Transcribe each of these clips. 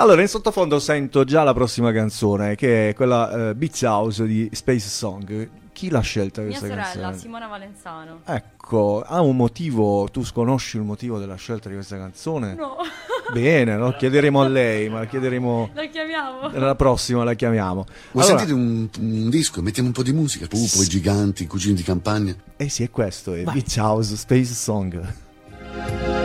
Allora, in sottofondo sento già la prossima canzone, che è quella eh, Beach House di Space Song. Chi l'ha scelta Mia questa sorella, canzone? Simona Valenzano. Ecco, ha un motivo, tu sconosci il motivo della scelta di questa canzone? No, Bene, lo chiederemo a lei, ma la chiederemo la chiamiamo. la prossima, la chiamiamo. Vuoi Allora- sentire un, un disco? Mettiamo un po' di musica. Pupo, i giganti, i cugini di campagna. Eh sì, è questo, è Beach House Space Song.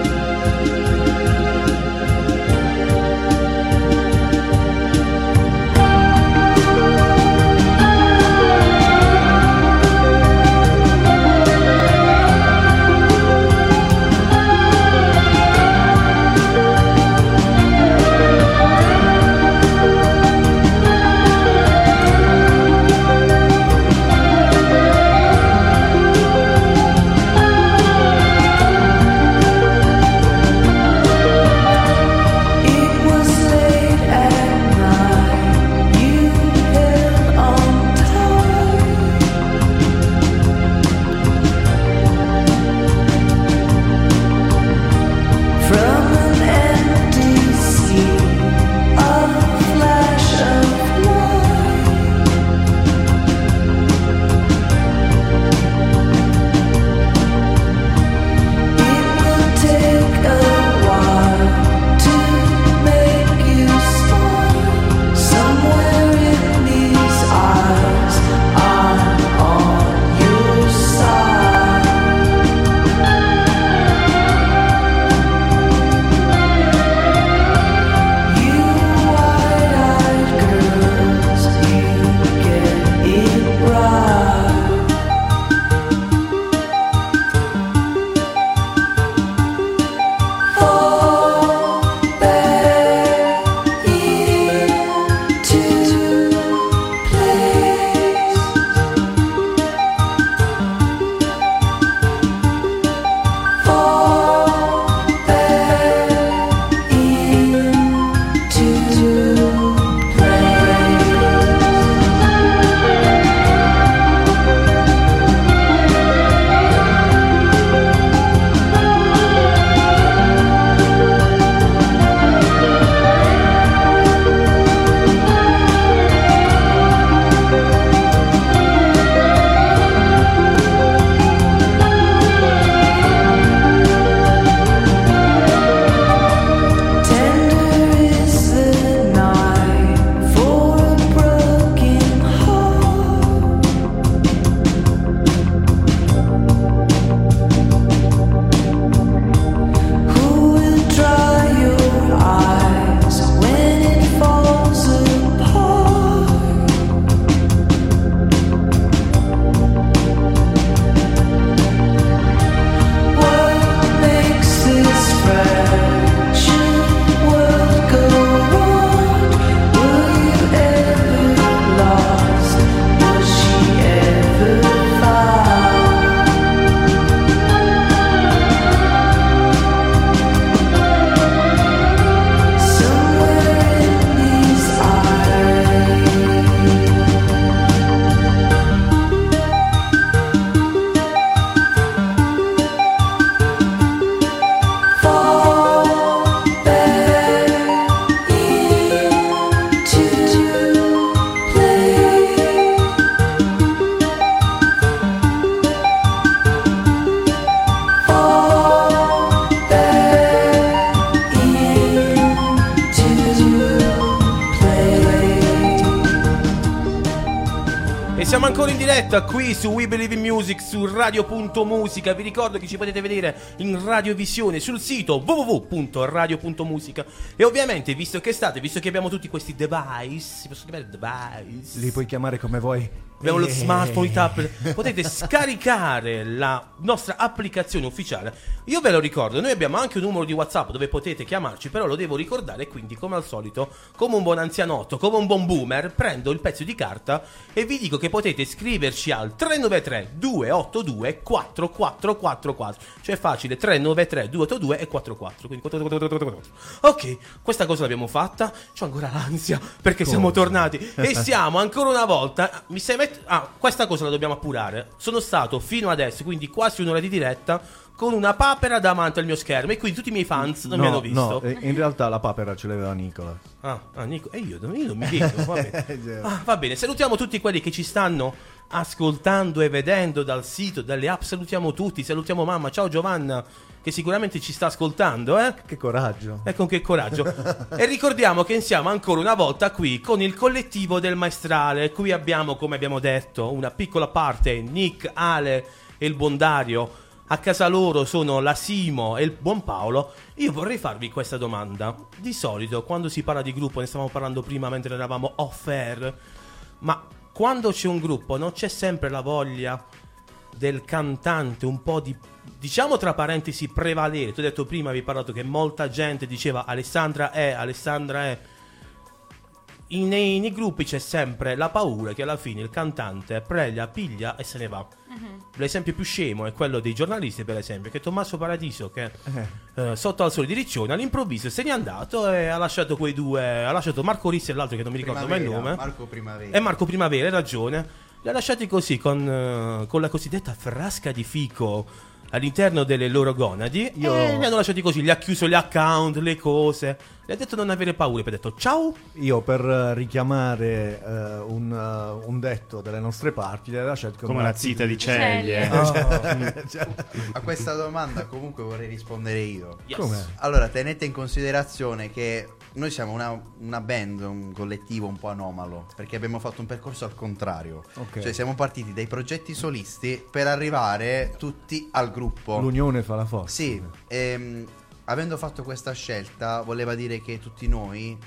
Diretta qui su We Believe in Music su radio.musica. Vi ricordo che ci potete vedere in radiovisione sul sito www.radio.musica. E ovviamente, visto che state, visto che abbiamo tutti questi device, si chiamare device? Li puoi chiamare come vuoi. Abbiamo lo Eh. smartphone, i tablet. Potete scaricare la nostra applicazione ufficiale. Io ve lo ricordo, noi abbiamo anche un numero di WhatsApp dove potete chiamarci, però lo devo ricordare, quindi come al solito, come un buon anzianotto, come un buon boomer, prendo il pezzo di carta e vi dico che potete scriverci al 393 282 4444. Cioè è facile, 393 282 e 44. Quindi 4444. Ok, questa cosa l'abbiamo fatta. C'ho ancora l'ansia perché siamo tornati e siamo ancora una volta. Mi sei met- Ah, questa cosa la dobbiamo appurare. Sono stato fino adesso, quindi quasi un'ora di diretta. Con una papera davanti al mio schermo e quindi tutti i miei fans non mi hanno visto. No, eh, in realtà la papera ce l'aveva Nicola. Ah, ah, Nico, e io, io non mi dico. Va bene. Ah, va bene, salutiamo tutti quelli che ci stanno ascoltando e vedendo dal sito, dalle app. Salutiamo tutti, salutiamo mamma. Ciao Giovanna, che sicuramente ci sta ascoltando, eh? Che coraggio. E con che coraggio. e ricordiamo che siamo ancora una volta qui con il collettivo del maestrale. Qui abbiamo, come abbiamo detto, una piccola parte, Nick, Ale e il buon Dario. A casa loro sono la Simo e il buon Paolo. Io vorrei farvi questa domanda. Di solito, quando si parla di gruppo, ne stavamo parlando prima mentre eravamo off air, ma quando c'è un gruppo non c'è sempre la voglia del cantante un po' di diciamo tra parentesi prevalere tu hai detto prima avevi parlato che molta gente diceva Alessandra è Alessandra è In- nei, nei gruppi c'è sempre la paura che alla fine il cantante prende, piglia e se ne va. L'esempio più scemo è quello dei giornalisti, per esempio, che Tommaso Paradiso, che eh, sotto al sole di Riccione, all'improvviso se n'è andato e ha lasciato quei due, ha lasciato Marco Rissi e l'altro che non mi ricordo mai il nome. Marco Primavera. E Marco Primavera, hai ragione. Li ha lasciati così, con, eh, con la cosiddetta frasca di fico all'interno delle loro gonadi. Io- E li hanno lasciati così, gli ha chiuso gli account, le cose. Gli ha detto non avere paura, poi ha detto ciao. Io per eh, richiamare eh, un, eh, un detto delle nostre parti, le lasciate Come la zita di Ceglie. A questa domanda comunque vorrei rispondere io. Yes. Come? Allora, tenete in considerazione che noi siamo una, una band, un collettivo un po' anomalo, perché abbiamo fatto un percorso al contrario. Ok. Cioè siamo partiti dai progetti solisti per arrivare tutti al gruppo. L'unione fa la forza. Sì, ehm, avendo fatto questa scelta voleva dire che tutti noi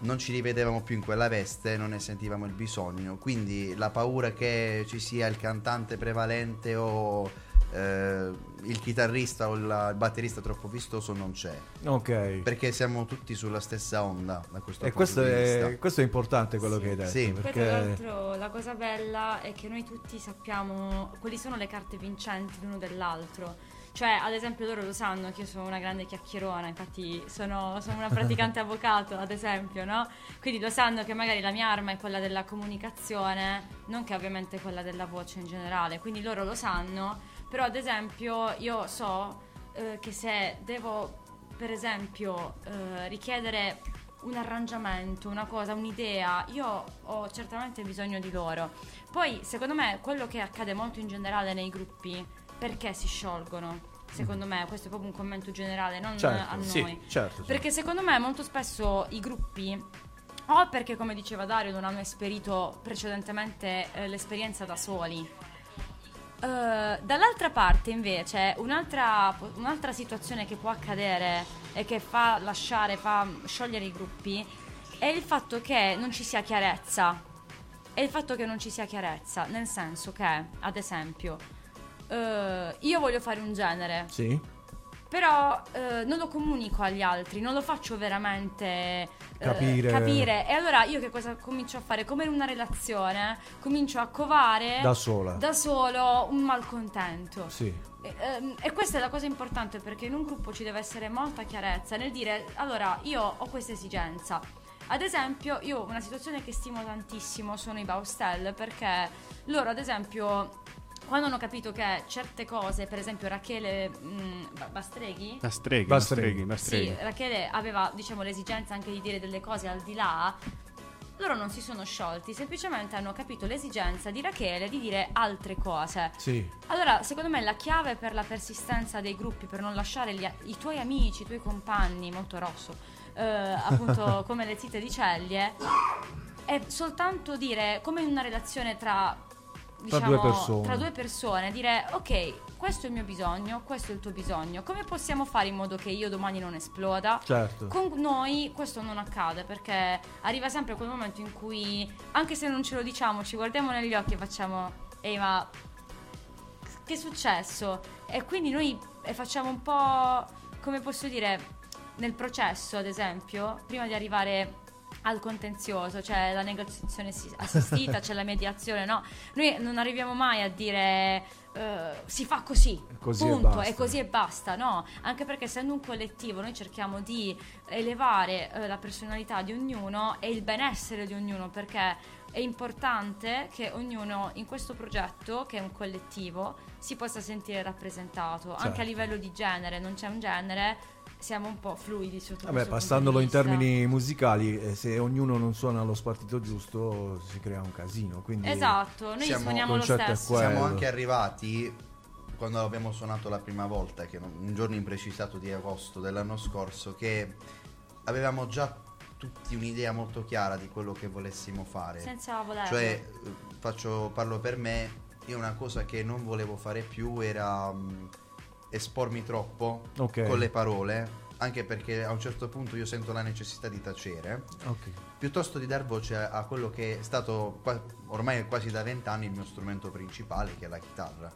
non ci rivedevamo più in quella veste, non ne sentivamo il bisogno, quindi la paura che ci sia il cantante prevalente o eh, il chitarrista o il, il batterista troppo vistoso non c'è, Ok. perché siamo tutti sulla stessa onda da questo E punto questo di vista. è, questo è importante quello Sì. che hai detto. Sì. Poi Perché tra l'altro la cosa bella è che noi tutti sappiamo quali sono le carte vincenti l'uno dell'altro. Cioè, ad esempio, loro lo sanno che io sono una grande chiacchierona, infatti sono, sono una praticante avvocato, ad esempio, no? Quindi lo sanno che magari la mia arma è quella della comunicazione, non che ovviamente quella della voce in generale, quindi loro lo sanno, però ad esempio io so eh, che se devo, per esempio, eh, richiedere un arrangiamento, una cosa, un'idea, io ho certamente bisogno di loro. Poi, secondo me, quello che accade molto in generale nei gruppi, perché si sciolgono? Secondo me, questo è proprio un commento generale, non Certo, a noi. sì, certo, certo. Perché secondo me molto spesso i gruppi, o perché come diceva Dario non hanno esperito precedentemente eh, l'esperienza da soli, eh, dall'altra parte invece un'altra, un'altra situazione che può accadere e che fa lasciare, fa sciogliere i gruppi è il fatto che non ci sia chiarezza. È il fatto che non ci sia chiarezza, nel senso che, ad esempio, eh, io voglio fare un genere, Sì. Però eh, non lo comunico agli altri, non lo faccio veramente eh, Capire. capire. E allora io che cosa comincio a fare? Come in una relazione, comincio a covare Da sola. da solo un malcontento. Sì. E, ehm, e questa è la cosa importante perché in un gruppo ci deve essere molta chiarezza nel dire allora io ho questa esigenza. Ad esempio, io una situazione che stimo tantissimo sono i Baustel perché loro, ad esempio, quando hanno capito che certe cose, per esempio Rachele mh, Ba- Bastreghi, Bastreghi. la streghi, la streghi. sì, Rachele aveva diciamo l'esigenza anche di dire delle cose al di là. Loro non si sono sciolti, semplicemente hanno capito l'esigenza di Rachele di dire altre cose. Sì. Allora, secondo me la chiave per la persistenza dei gruppi, per non lasciare gli- i tuoi amici, i tuoi compagni, molto rosso, eh, appunto come le zite di Ceglie, è soltanto dire come in una relazione tra diciamo, due persone. tra due persone, dire ok, questo è il mio bisogno, questo è il tuo bisogno, come possiamo fare in modo che io domani non esploda? Certo. Con noi questo non accade perché arriva sempre quel momento in cui, anche se non ce lo diciamo, ci guardiamo negli occhi e facciamo, ehi ma che è successo? E quindi noi facciamo un po', come posso dire, nel processo ad esempio, prima di arrivare al contenzioso, cioè la negoziazione assi- assistita, c'è la mediazione, no? Noi non arriviamo mai a dire eh, si fa così, Così e punto, basta. e così e basta, no? Anche perché essendo un collettivo noi cerchiamo di elevare eh, la personalità di ognuno e il benessere di ognuno, perché è importante che ognuno in questo progetto, che è un collettivo, si possa sentire rappresentato, anche Certo. a livello di genere, non c'è un genere, siamo un po' fluidi sotto Vabbè, passandolo in termini musicali, eh, se ognuno non suona allo spartito giusto, si crea un casino. Quindi Esatto, noi Siamo- suoniamo lo stesso. Siamo anche arrivati quando abbiamo suonato la prima volta, che un giorno imprecisato di agosto dell'anno scorso, che avevamo già tutti un'idea molto chiara di quello che volessimo fare. Senza volerlo. Cioè, eh, faccio, parlo per me, io una cosa che non volevo fare più era mm, espormi troppo Ok. con le parole, anche perché a un certo punto io sento la necessità di tacere, Ok. piuttosto di dar voce a, a quello che è stato qua- ormai quasi da vent'anni il mio strumento principale, che è la chitarra.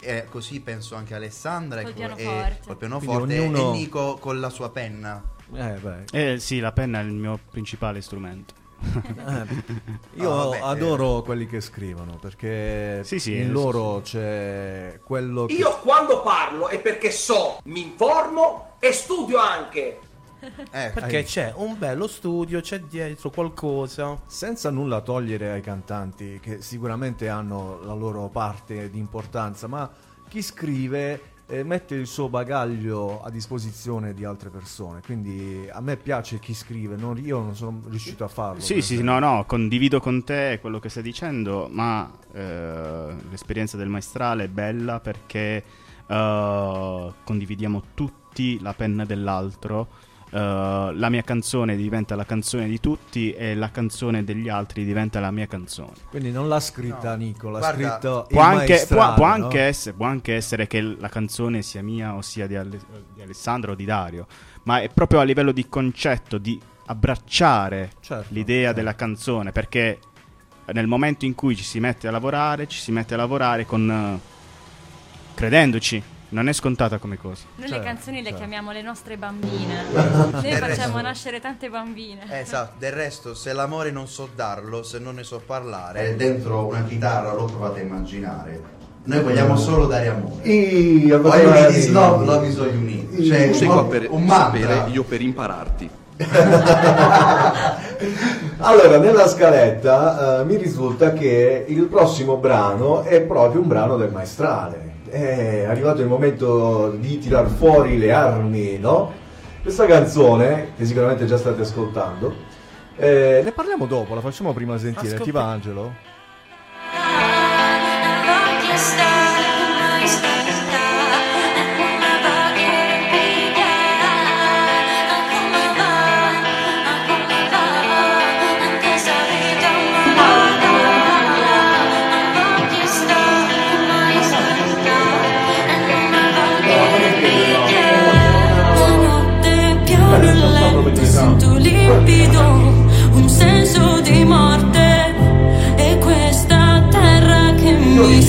E così penso anche a Alessandra Col e, pianoforte. e col pianoforte ognuno- e Nico con la sua penna. Eh, beh. Eh sì, la penna è il mio principale strumento. Eh, io vabbè, adoro quelli che scrivono perché Sì, sì, in eh, loro c'è quello che Io quando parlo è perché so, mi informo e studio anche. Eh, Perché c'è un bello studio, c'è dietro qualcosa. senza nulla togliere ai cantanti che sicuramente hanno la loro parte di importanza, ma chi scrive eh, mette il suo bagaglio a disposizione di altre persone. Quindi a me piace chi scrive, non- io non sono riuscito a farlo. Sì, sì, no, no, condivido con te quello che stai dicendo, ma eh, l'esperienza del maestrale è bella perché eh, condividiamo tutti la penna dell'altro. Eh, la mia canzone diventa la canzone di tutti e la canzone degli altri diventa la mia canzone. Quindi non l'ha scritta No. Nico, l'ha Guarda, scritto Può anche, può- maestrale, può no? anche essere, può anche essere che la canzone sia mia o sia di, Ale- di Alessandro o di Dario, ma è proprio a livello di concetto, di abbracciare Certo, l'idea certo. della canzone, perché nel momento in cui ci si mette a lavorare, ci si mette a lavorare con... eh, credendoci, non è scontata come cosa. Noi Certo, le canzoni le certo. chiamiamo le nostre bambine. Noi Del facciamo resto- nascere tante bambine. Eh, Esatto, del resto se l'amore non so darlo, se non ne so parlare, dentro una chitarra lo provate a immaginare. Noi vogliamo solo dare amore. I, All you need is love, is all you need. Cioè, Tu sei qua per un sapere, io per impararti. Allora, nella scaletta eh, mi risulta che il prossimo brano è proprio un brano del maestrale. È arrivato il momento di tirar fuori le armi, no? Questa canzone, che sicuramente già state ascoltando, eh, Ne parliamo dopo, la facciamo prima sentire. Ti va Angelo?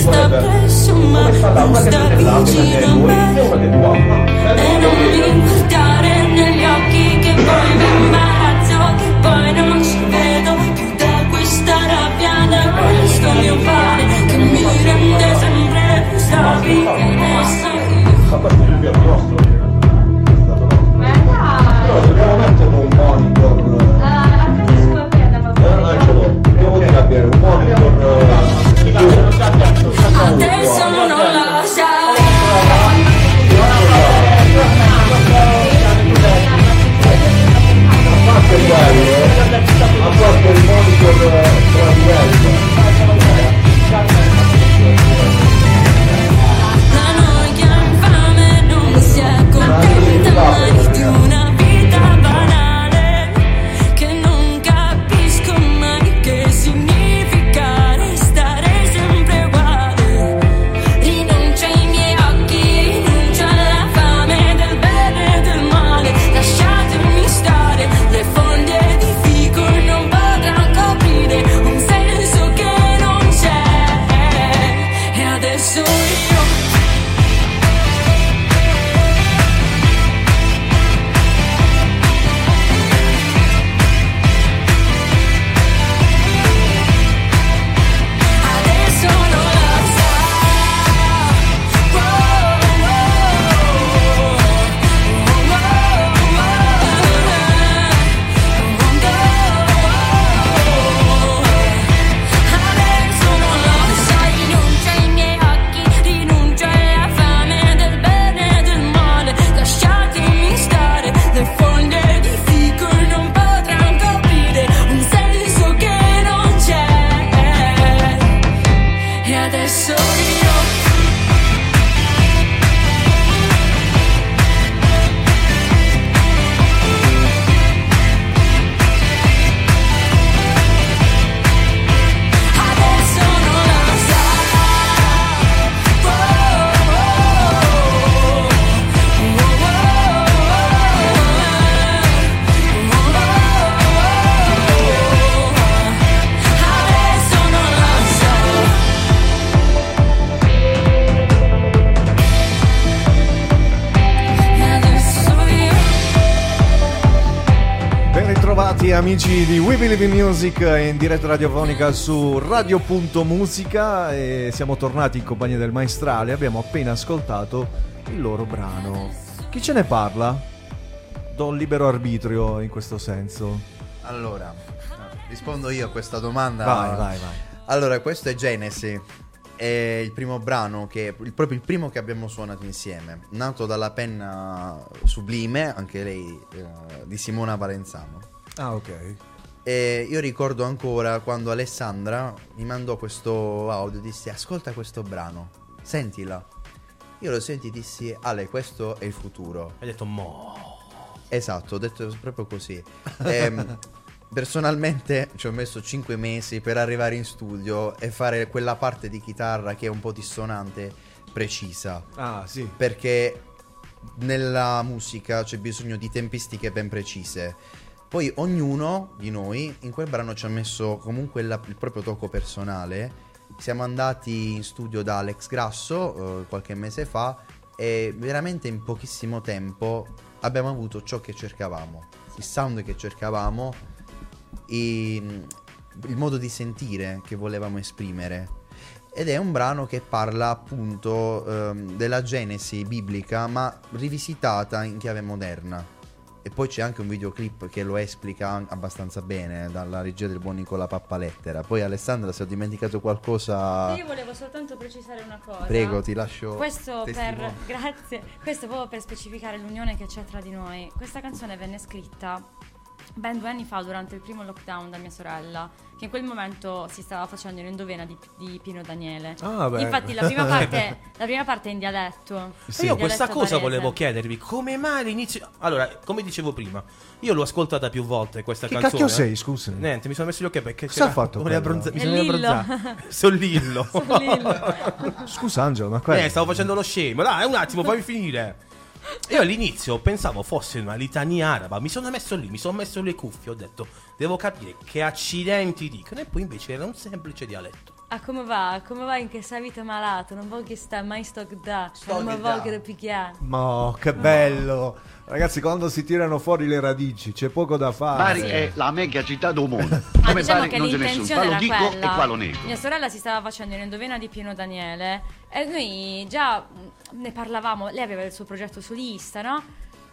Sta presso ma non sta vicino a me. E non mi guardare negli occhi che poi mi imbarazzo che poi non ci vedo più da questa rabbia da questo mio male che mi rende sempre più però dobbiamo mettere un monitor. Eh, devo un monitor te sono non la lasciare. Eh. A parte il monitor eh, tra sai. Amici di We Believe in Music in diretta radiofonica su Radio.musica e siamo tornati in compagnia del Maestrale. Abbiamo appena ascoltato il loro brano. Chi ce ne parla? Do libero arbitrio in questo senso. Allora, rispondo io a questa domanda. Vai, vai, vai. Allora, questo è Genesi. È il primo brano che il- proprio il primo che abbiamo suonato insieme, nato dalla penna sublime, anche lei eh, di Simona Valenzano. Ah, ok. E io ricordo ancora quando Alessandra mi mandò questo audio, disse ascolta questo brano, sentila. Io lo senti e dissi Ale, questo è il futuro. Hai detto mo. Esatto, ho detto proprio così. Ehm, personalmente ci ho messo 5 mesi per arrivare in studio e fare quella parte di chitarra che è un po' dissonante, precisa. Ah, sì. Perché nella musica c'è bisogno di tempistiche ben precise. Poi ognuno di noi in quel brano ci ha messo comunque la- il proprio tocco personale. Siamo andati in studio da Alex Grasso eh, qualche mese fa e veramente in pochissimo tempo abbiamo avuto ciò che cercavamo, il sound che cercavamo, i- il modo di sentire che volevamo esprimere. Ed è un brano che parla appunto ehm, della genesi biblica, ma rivisitata in chiave moderna. E poi c'è anche un videoclip che lo esplica an- abbastanza bene dalla regia del buon Nicola Pappalettera. Poi Alessandra, se ho dimenticato qualcosa, Io volevo soltanto precisare una cosa. prego, ti lascio. Questo per, grazie, questo proprio per specificare l'unione che c'è tra di noi. Questa canzone venne scritta ben due anni fa durante il primo lockdown da mia sorella, che in quel momento si stava facendo l'endovena di, di Pino Daniele. Ah, beh. Infatti la prima parte, la prima parte è in dialetto. E io in questa cosa barese. volevo chiedervi, come mai l'inizio... Allora, come dicevo prima, io l'ho ascoltata più volte questa Che canzone. cacchio sei, scusa? Niente, mi sono messo gli occhi perché Cosa c'era- ha fatto volevo abbronza- mi sono Lillo. abbronzato. Sono Lillo. Sono Lillo. Scusa Angelo, ma qua Eh, stavo facendo lo scemo. Dai, un attimo, fammi finire. Io all'inizio pensavo fosse una litania araba, mi sono messo lì, mi sono messo le cuffie, ho detto, devo capire che accidenti dicono, e poi invece era un semplice dialetto. Ah, come va? Come va in che sei vita malato? Non voglio stare mai stock da. Stock non voglio picchiare. Ma che bello! Ragazzi, quando si tirano fuori le radici c'è poco da fare. Bari è la mega città del mondo. Ah, Come diciamo Bari che non ce n'è nessuno. l'intenzione Qua lo dico quella. e qua lo nego. Mia sorella si stava facendo l'endovena di Pieno Daniele e noi già mh, ne parlavamo. Lei aveva il suo progetto solista, no?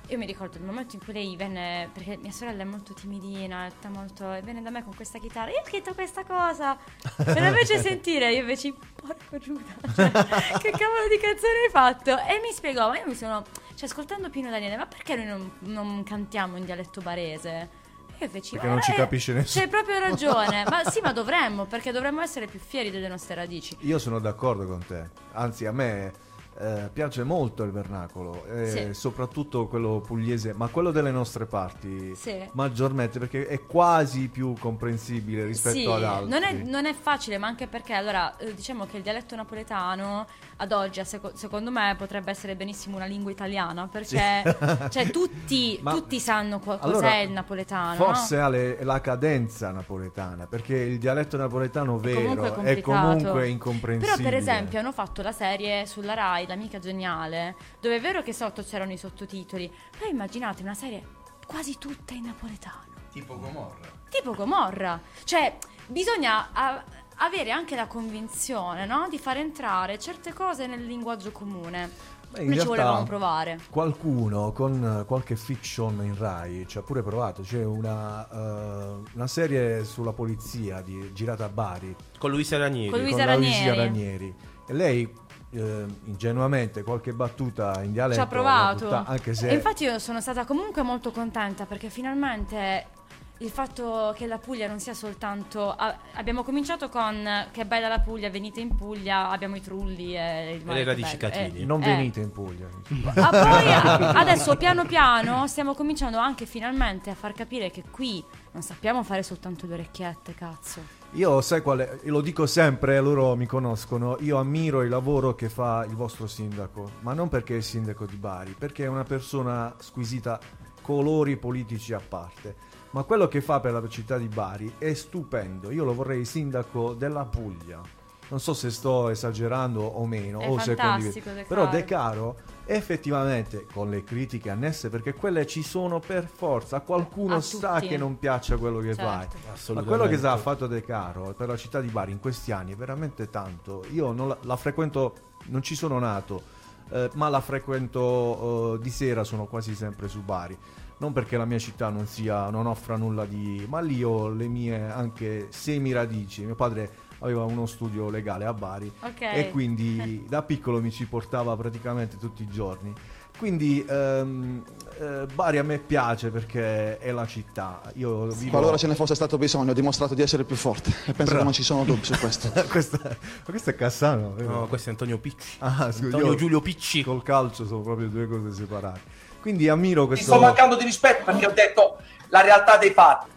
Io mi ricordo il momento in cui lei venne, perché mia sorella è molto timidina, è molto, e venne da me con questa chitarra. Io ho scritto questa cosa per la fece sentire. Io invece, porco Giuda, cioè, che cavolo di canzone hai fatto? E mi spiegò, ma io mi sono, cioè, ascoltando Pino Daniele, ma perché noi non, non cantiamo in dialetto barese? Io feci, Perché "Ma non ci capisce nessuno." C'hai proprio ragione. ma sì, ma dovremmo, perché dovremmo essere più fieri delle nostre radici. Io sono d'accordo con te, anzi a me eh, piace molto il vernacolo, eh, Sì. soprattutto quello pugliese, ma quello delle nostre parti Sì. maggiormente perché è quasi più comprensibile rispetto Sì, ad altri. non è, non è facile, ma anche perché allora eh, diciamo che il dialetto napoletano ad oggi, seco- secondo me, potrebbe essere benissimo una lingua italiana perché cioè, tutti, tutti sanno co- cos'è Allora, il napoletano. Forse no? ha le- la cadenza napoletana, perché il dialetto napoletano vero comunque è comunque incomprensibile. Però, per esempio, hanno fatto la serie sulla Rai, L'amica geniale, dove è vero che sotto c'erano i sottotitoli, però immaginate una serie quasi tutta in napoletano. Tipo Gomorra. Tipo Gomorra. Cioè, bisogna a- avere anche la convinzione, no? Di far entrare certe cose nel linguaggio comune. Beh, in Noi ci volevamo provare. Qualcuno con eh, qualche fiction in Rai ci ha pure provato. C'è una, eh, una serie sulla polizia di- girata a Bari Con Luisa Ranieri. Con Luisa con la Luisa Ranieri. Ranieri. E lei eh, ingenuamente qualche battuta in dialetto Ci ha provato. anche se E infatti io sono stata comunque molto contenta perché finalmente il fatto che la Puglia non sia soltanto. a- abbiamo cominciato con che bella la Puglia, venite in Puglia, abbiamo i trulli e il mare le radici catini. Eh, non eh. venite in Puglia. Ah, poi adesso piano piano stiamo cominciando anche finalmente a far capire che qui non sappiamo fare soltanto le orecchiette, cazzo. Io sai qual è, lo dico sempre, loro mi conoscono, io ammiro il lavoro che fa il vostro sindaco, ma non perché è il sindaco di Bari, perché è una persona squisita, colori politici a parte. Ma quello che fa per la città di Bari è stupendo. Io lo vorrei sindaco della Puglia. Non so se sto esagerando o meno, È o se condivido. Però. De Caro effettivamente con le critiche annesse perché quelle ci sono per forza, qualcuno A sa tutti. che non piaccia quello che Certo. fai. Ma quello che ha fatto De Caro per la città di Bari in questi anni è veramente tanto. Io non la, la frequento, non ci sono nato, eh, ma la frequento eh, di sera, sono quasi sempre su Bari. Non perché la mia città non sia, non offra nulla di. ma lì ho le mie anche semi radici. Mio padre aveva uno studio legale a Bari Ok. e quindi da piccolo mi ci portava praticamente tutti i giorni. Quindi ehm, eh, Bari a me piace perché è la città. Io vivo... Qualora ce ne fosse stato bisogno, ho dimostrato di essere più forte e penso Bravo. che non ci sono dubbi su questo. Ma questo è Cassano? vero? No, questo è Antonio Picci. Ah, scusa, Antonio io Giulio Picci. Col calcio sono proprio due cose separate. Quindi ammiro Ti questo. sto mancando di rispetto perché ho detto la realtà dei fatti.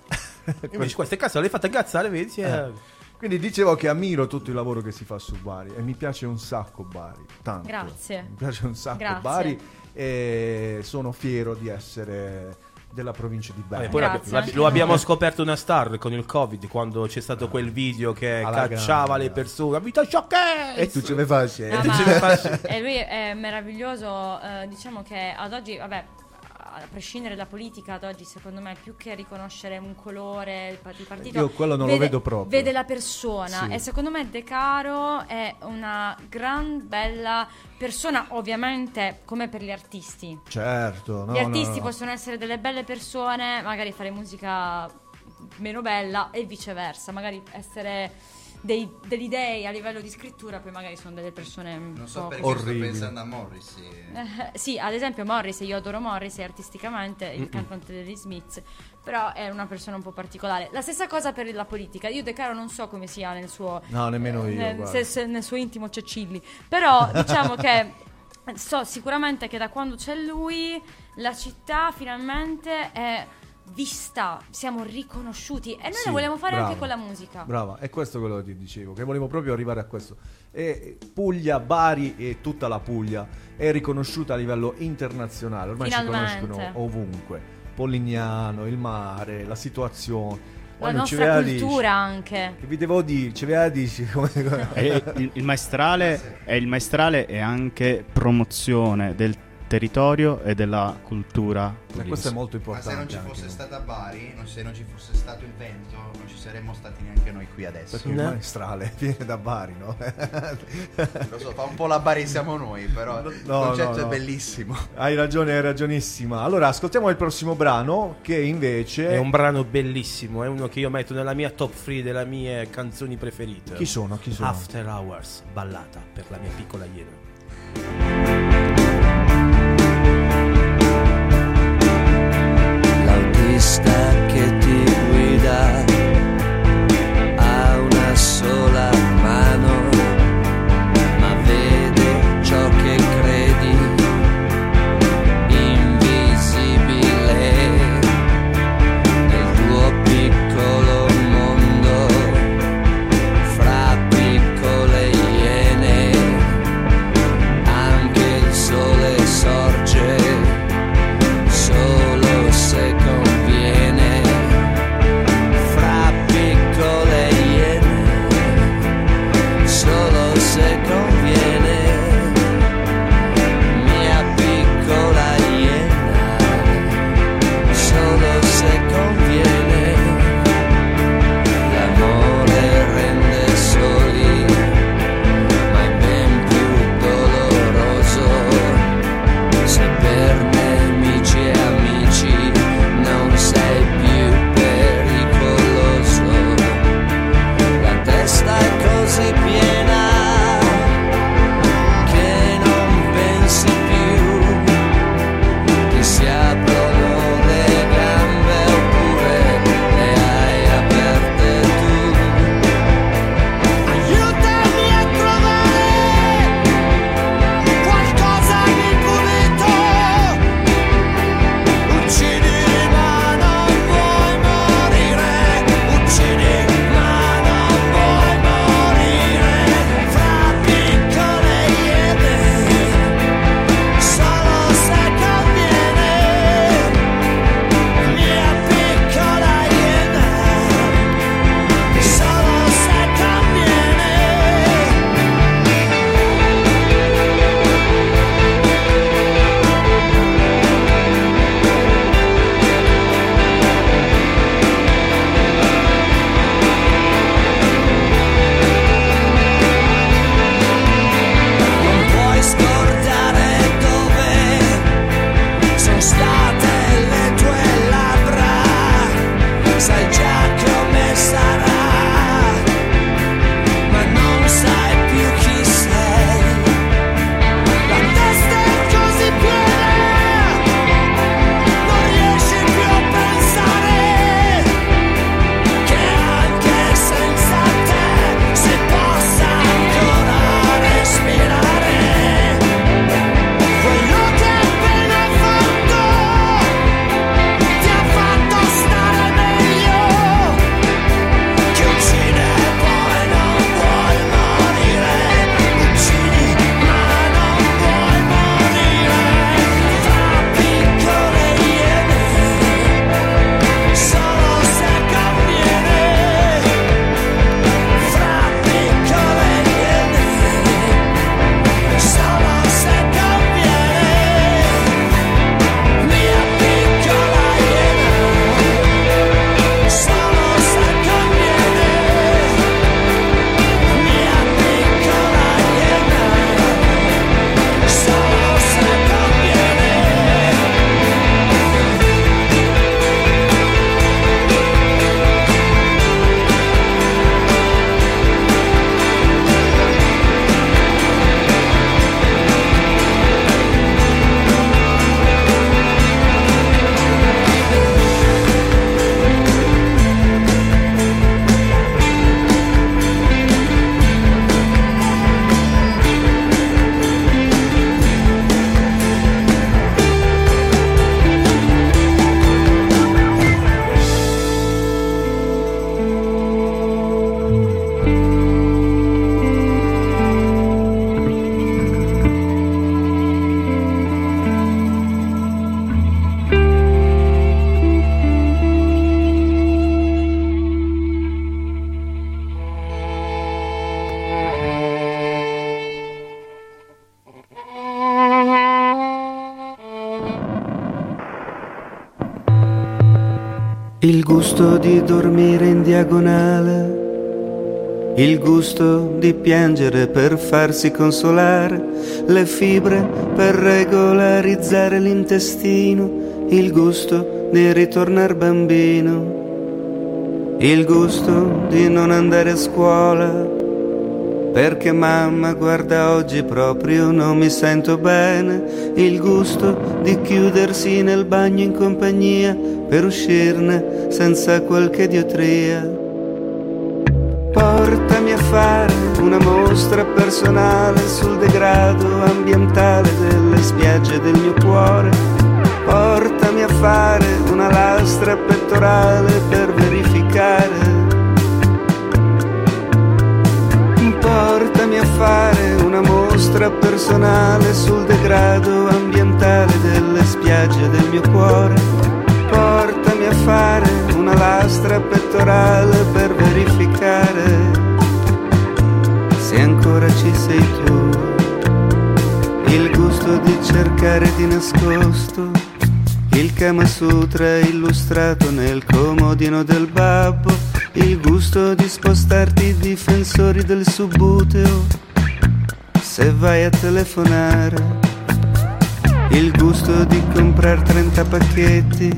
Invece questa è casa, l'hai fatta incazzare, vedi? Eh. Quindi dicevo che ammiro tutto il lavoro che si fa su Bari e mi piace un sacco Bari, tanto. Grazie. Mi piace un sacco Grazie. Bari e sono fiero di essere della provincia di Bari. Anche lo abbiamo scoperto una star con il covid quando c'è stato quel video che Alla cacciava grande. le persone vita sciocchezza E tu ce ne fai? No, tu ma- e lui è meraviglioso. eh, diciamo che ad oggi, vabbè, a prescindere da politica, ad oggi, secondo me, più che riconoscere un colore il di partito, Io quello non lo vede, vedo proprio. Vede la persona. Sì. E secondo me De Caro è una gran bella persona, ovviamente, come per gli artisti. Certo, no, Gli no, artisti no. possono essere delle belle persone, magari fare musica meno bella e viceversa, magari essere dei, degli dei a livello di scrittura, poi magari sono delle persone un Non so po' perché Orribili. sto pensando a Morris. sì. eh, sì, ad esempio Morris, io adoro Morris artisticamente, il cantante degli Smiths, però è una persona un po' particolare. La stessa cosa per la politica. Io De Caro non so come sia nel suo No, nemmeno io, nel, se- se nel suo intimo Cecilli. Però diciamo che so sicuramente che da quando c'è lui la città finalmente è vista, siamo riconosciuti e noi Sì, lo vogliamo fare brava. anche con la musica. Brava, è questo quello che ti dicevo, che volevo proprio arrivare a questo. E Puglia, Bari e tutta la Puglia è riconosciuta a livello internazionale, ormai Finalmente. si conoscono ovunque. Polignano, il mare, la situazione. La ci nostra cultura anche. Che vi devo dire, ci veda dici come... E il, il maestrale, e il maestrale è anche promozione del territorio e della cultura pugliese. questo è molto Ma importante. se non ci fosse no? stata Bari, non- se non ci fosse stato il vento, non ci saremmo stati neanche noi qui adesso. Perché il No. maestrale viene da Bari, no? Lo so, fa un po' la Bari siamo noi, però il concetto no, è no. bellissimo. Hai ragione, hai ragionissima. Allora, ascoltiamo il prossimo brano che invece... È un brano bellissimo, è uno che io metto nella mia top 3 delle mie canzoni preferite. Chi sono? Chi sono? After Hours, ballata per la mia piccola iena. L'autista che ti guida gusto di dormire in diagonale. Il gusto di piangere per farsi consolare, le fibre per regolarizzare l'intestino, il gusto di ritornare bambino, il gusto di non andare a scuola, perché mamma guarda oggi proprio non mi sento bene, il gusto di chiudersi nel bagno in compagnia per uscirne senza qualche diotria. Portami a fare una mostra personale sul degrado ambientale delle spiagge del mio cuore. Portami a fare una lastra pettorale per personale sul degrado ambientale delle spiagge del mio cuore. Portami a fare una lastra pettorale per verificare se ancora ci sei tu. Il gusto di cercare di nascosto il Kama Sutra illustrato nel comodino del babbo, il gusto di spostarti difensori del subbuteo se vai a telefonare, il gusto di comprare 30 pacchetti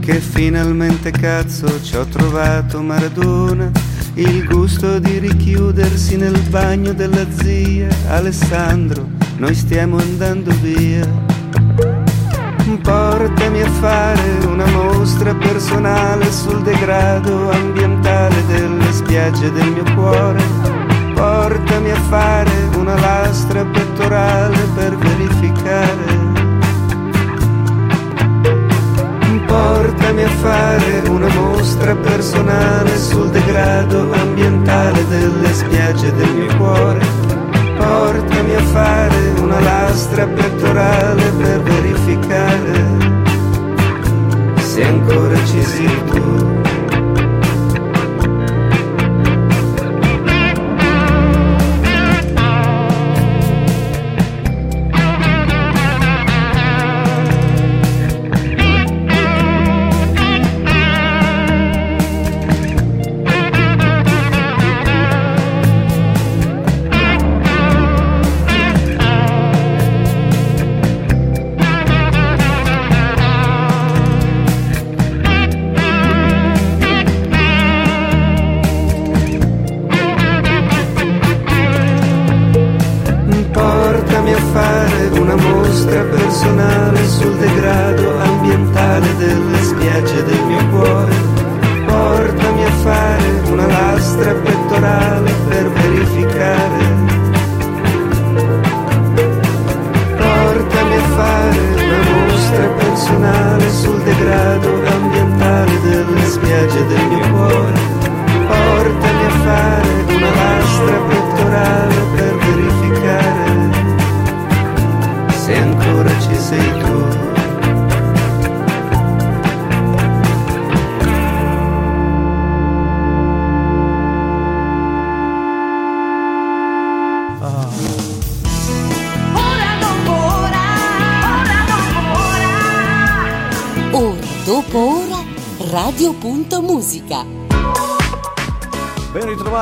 che finalmente cazzo ci ho trovato Maradona, il gusto di richiudersi nel bagno della zia Alessandro, noi stiamo andando via. Portami a fare una mostra personale sul degrado ambientale delle spiagge del mio cuore. Portami a fare una lastra pettorale per verificare. Portami a fare una mostra personale sul degrado ambientale delle spiagge del mio cuore. Portami a fare una lastra pettorale per verificare se ancora ci sei tu.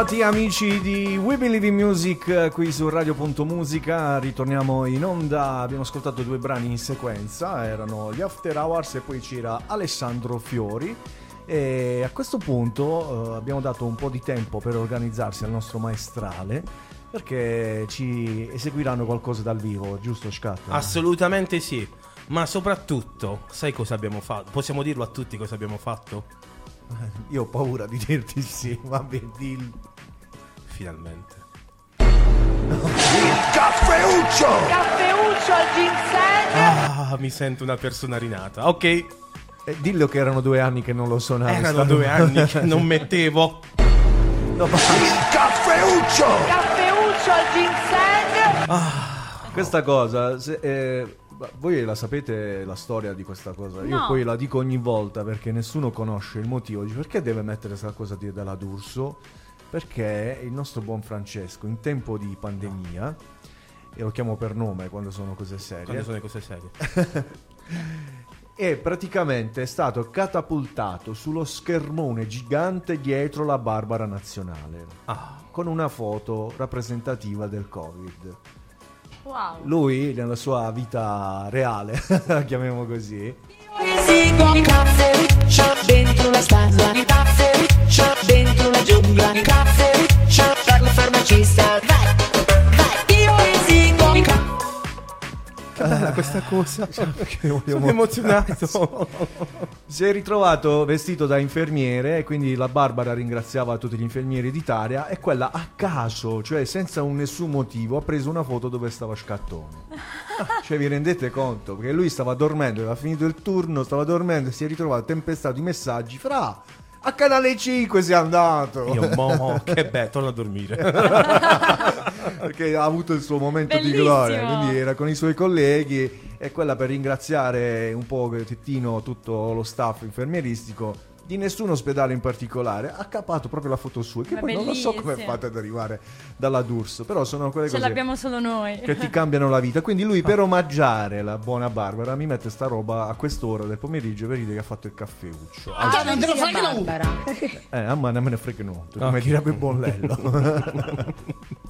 Ben ritrovati amici di We Believe in Music eh, qui su Radio.musica, ritorniamo in onda, abbiamo ascoltato due brani in sequenza, erano gli After Hours e poi c'era Alessandro Fiori e a questo punto eh, abbiamo dato un po' di tempo per organizzarsi al nostro maestrale perché ci eseguiranno qualcosa dal vivo, giusto Scatto? Assolutamente sì. Ma soprattutto, sai cosa abbiamo fatto? Possiamo dirlo a tutti cosa abbiamo fatto? Io ho paura di dirti sì, vabbè, dillo. Finalmente. Caffeuccio! Caffeuccio al ginseng! Ah, mi sento una persona rinata. Ok. Eh, dillo che erano due anni che non lo suonavi. Erano due anni che non mettevo. No, basta. Caffeuccio! Caffeuccio al ginseng! Questa cosa, se- eh, voi la sapete la storia di questa cosa? Io No. poi la dico ogni volta perché nessuno conosce il motivo di perché deve mettere questa cosa di, della D'Urso. Perché il nostro buon Francesco, in tempo di pandemia, e lo chiamo per nome quando sono cose serie, Quando sono le cose serie. e praticamente è stato catapultato sullo schermone gigante dietro la Barbara Nazionale con una foto rappresentativa del Covid. Wow. Lui nella sua vita reale, la chiamiamo così, dentro la stanza dentro la giungla Questa cosa. Sono emozionato. si è ritrovato vestito da infermiere e quindi la Barbara ringraziava tutti gli infermieri d'Italia e quella a caso, cioè senza un nessun motivo, ha preso una foto dove stava Scattone. Cioè vi rendete conto? Perché lui stava dormendo, aveva finito il turno, stava dormendo e si è ritrovato tempestato i messaggi fra a canale 5 sei andato. Io, mo, che bello, torno a dormire. perché ha avuto il suo momento di Bellissimo. gloria, quindi era con i suoi colleghi e quella per ringraziare un po' Tettino, tutto lo staff infermieristico di nessun ospedale in particolare, ha capato proprio la foto sua, che Ma poi non lo so come bellissimo. fate ad arrivare dalla D'Urso, però sono quelle Ce cose l'abbiamo solo noi. che ti cambiano la vita. Quindi lui per omaggiare la buona Barbara mi mette sta roba a quest'ora del pomeriggio per dire che ha fatto il caffeuccio. ah non te lo fai Barbara Eh, a me non me ne frega nulla, come direbbe Bonlello.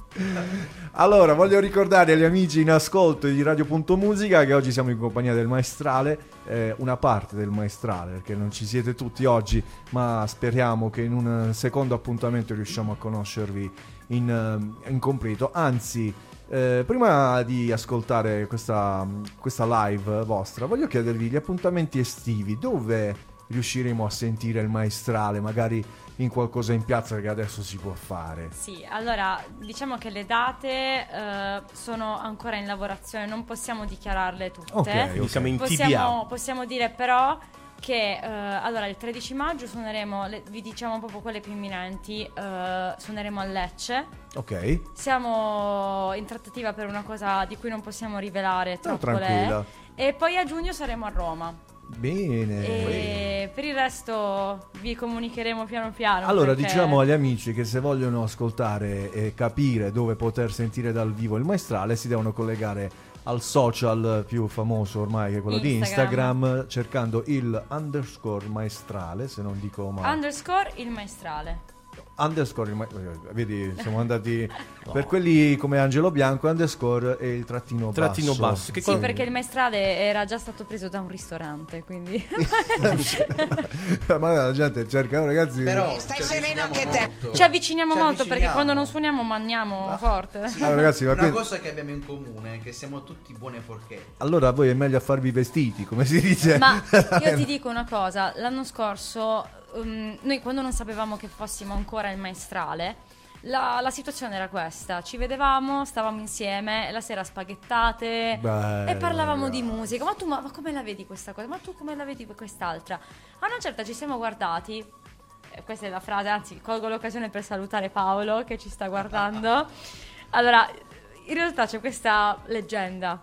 allora, voglio ricordare agli amici in ascolto di Radio.musica che oggi siamo in compagnia del maestrale, eh, una parte del maestrale, perché non ci siete tutti oggi, ma speriamo che in un secondo appuntamento riusciamo a conoscervi in, eh, in completo. Anzi, eh, prima di ascoltare questa, questa live vostra, voglio chiedervi gli appuntamenti estivi, dove riusciremo a sentire il maestrale, magari in qualcosa in piazza che adesso si può fare. Sì, allora diciamo che le date eh, sono ancora in lavorazione, non possiamo dichiararle tutte. Ok, Quindi siamo in possiamo, TBA. possiamo dire però che eh, allora il 13 maggio suoneremo, le- vi diciamo proprio quelle più imminenti, eh, suoneremo a Lecce. Ok? Siamo in trattativa per una cosa di cui non possiamo rivelare troppo tranquilla. le. E poi a giugno saremo a Roma. Bene. E per il resto vi comunicheremo piano piano. Allora perché- diciamo agli amici che se vogliono ascoltare e capire dove poter sentire dal vivo il maestrale si devono collegare al social più famoso ormai che è quello di Instagram. Instagram cercando il underscore maestrale se non dico male. Underscore il maestrale. Underscore eh, vedi siamo andati per quelli come Angelo Bianco underscore e il trattino, Trattino basso, basso, che Sì, perché il maestrale era già stato preso da un ristorante, quindi... ma la gente cerca ragazzi Però Stai ci sereno avviciniamo anche te. molto. Ci avviciniamo Ci molto perché avviciniamo. quando non suoniamo manniamo forte. Ah, ragazzi, ma Una quindi- cosa che abbiamo in comune è che siamo tutti buone forchette. allora voi è meglio a farvi vestiti come si dice Ma io ti dico una cosa, l'anno scorso um, noi quando non sapevamo che fossimo ancora il maestrale, la, la situazione era questa, ci vedevamo, stavamo insieme, la sera spaghettate Bello, e parlavamo di musica, ma tu ma, ma come la vedi questa cosa? Ma tu come la vedi quest'altra? A una certa ci siamo guardati, questa è la frase, anzi colgo l'occasione per salutare Paolo che ci sta guardando. Allora, in realtà c'è questa leggenda.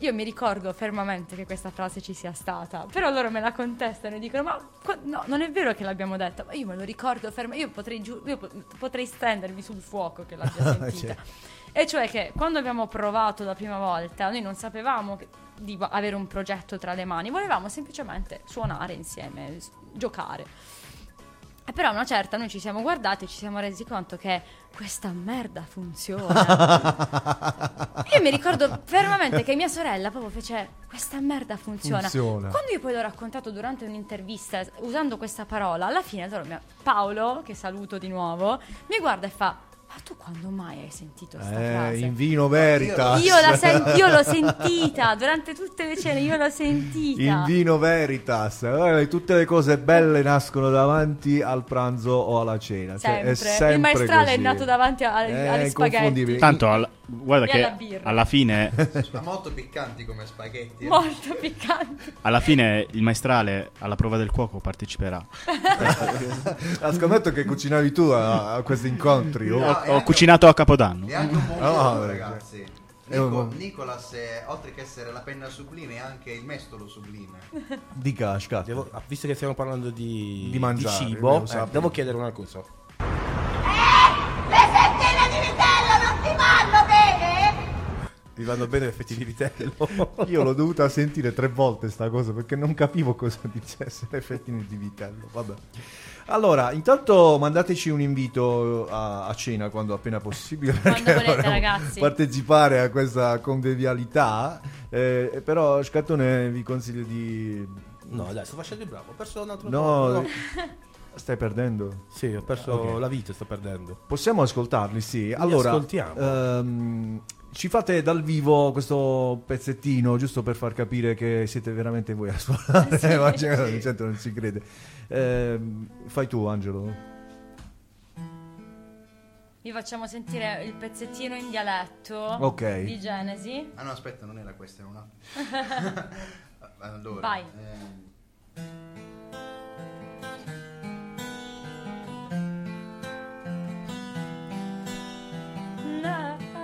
Io mi ricordo fermamente che questa frase ci sia stata, però loro me la contestano e dicono: Ma qua- no, non è vero che l'abbiamo detta, ma io me lo ricordo fermamente. Io potrei, giu- io po- potrei stendermi sul fuoco che l'abbia sentita. E cioè che quando abbiamo provato la prima volta, noi non sapevamo che- di avere un progetto tra le mani, volevamo semplicemente suonare insieme, giocare. E però a una certa noi ci siamo guardati e ci siamo resi conto che questa merda funziona. Io mi ricordo fermamente che mia sorella proprio fece questa merda funziona. Funziona. Quando io poi l'ho raccontato durante un'intervista usando questa parola, alla fine mi- Paolo, che saluto di nuovo, mi guarda e fa: Ma tu quando mai hai sentito questa Eh, frase? in vino veritas Io, la sen- io l'ho sentita durante tutte le cene, io l'ho sentita. in vino veritas Guarda, tutte le cose belle nascono davanti al pranzo o alla cena Cioè, è Sempre. sempre Il maestrale è così. nato davanti a- È alle spaghetti. Tanto, al- guarda E che alla birra. alla fine, molto piccanti come spaghetti. eh. Molto piccante. alla fine il maestrale alla prova del cuoco parteciperà. Scommetto che cucinavi tu a, a questi incontri oh. Ho, cucinato a Capodanno. È anche un buon Oh, ragazzi. Nico- Nicolas, è, oltre che essere la penna sublime, è anche il mestolo sublime. dica Scat. Devo- visto che stiamo parlando di, Di mangiare, cibo, devo eh, devo chiedere una cosa. Le ti vanno bene? Gli effetti di vitello. Io l'ho dovuta sentire tre volte sta cosa perché non capivo cosa dicesse l'effettino di vitello. Vabbè. Allora, intanto mandateci un invito a, a cena quando appena possibile. perché volete, ragazzi. Partecipare a questa convivialità. eh, però, Scattone, vi consiglio di. No, dai, sto facendo il bravo. Ho perso un altro No, po', stai perdendo. Sì, ho perso Ok. la vita, sto perdendo. Possiamo ascoltarli, sì. Allora, ascoltiamo. ehm, ci fate dal vivo questo pezzettino, giusto per far capire che siete veramente voi a suonare. Sì. Ma di certo non si crede. Ehm, fai tu, Angelo. Vi facciamo sentire il pezzettino in dialetto Ok. di Genesi. Ah no, aspetta, non era questa, era una. allora, Vai. ehm,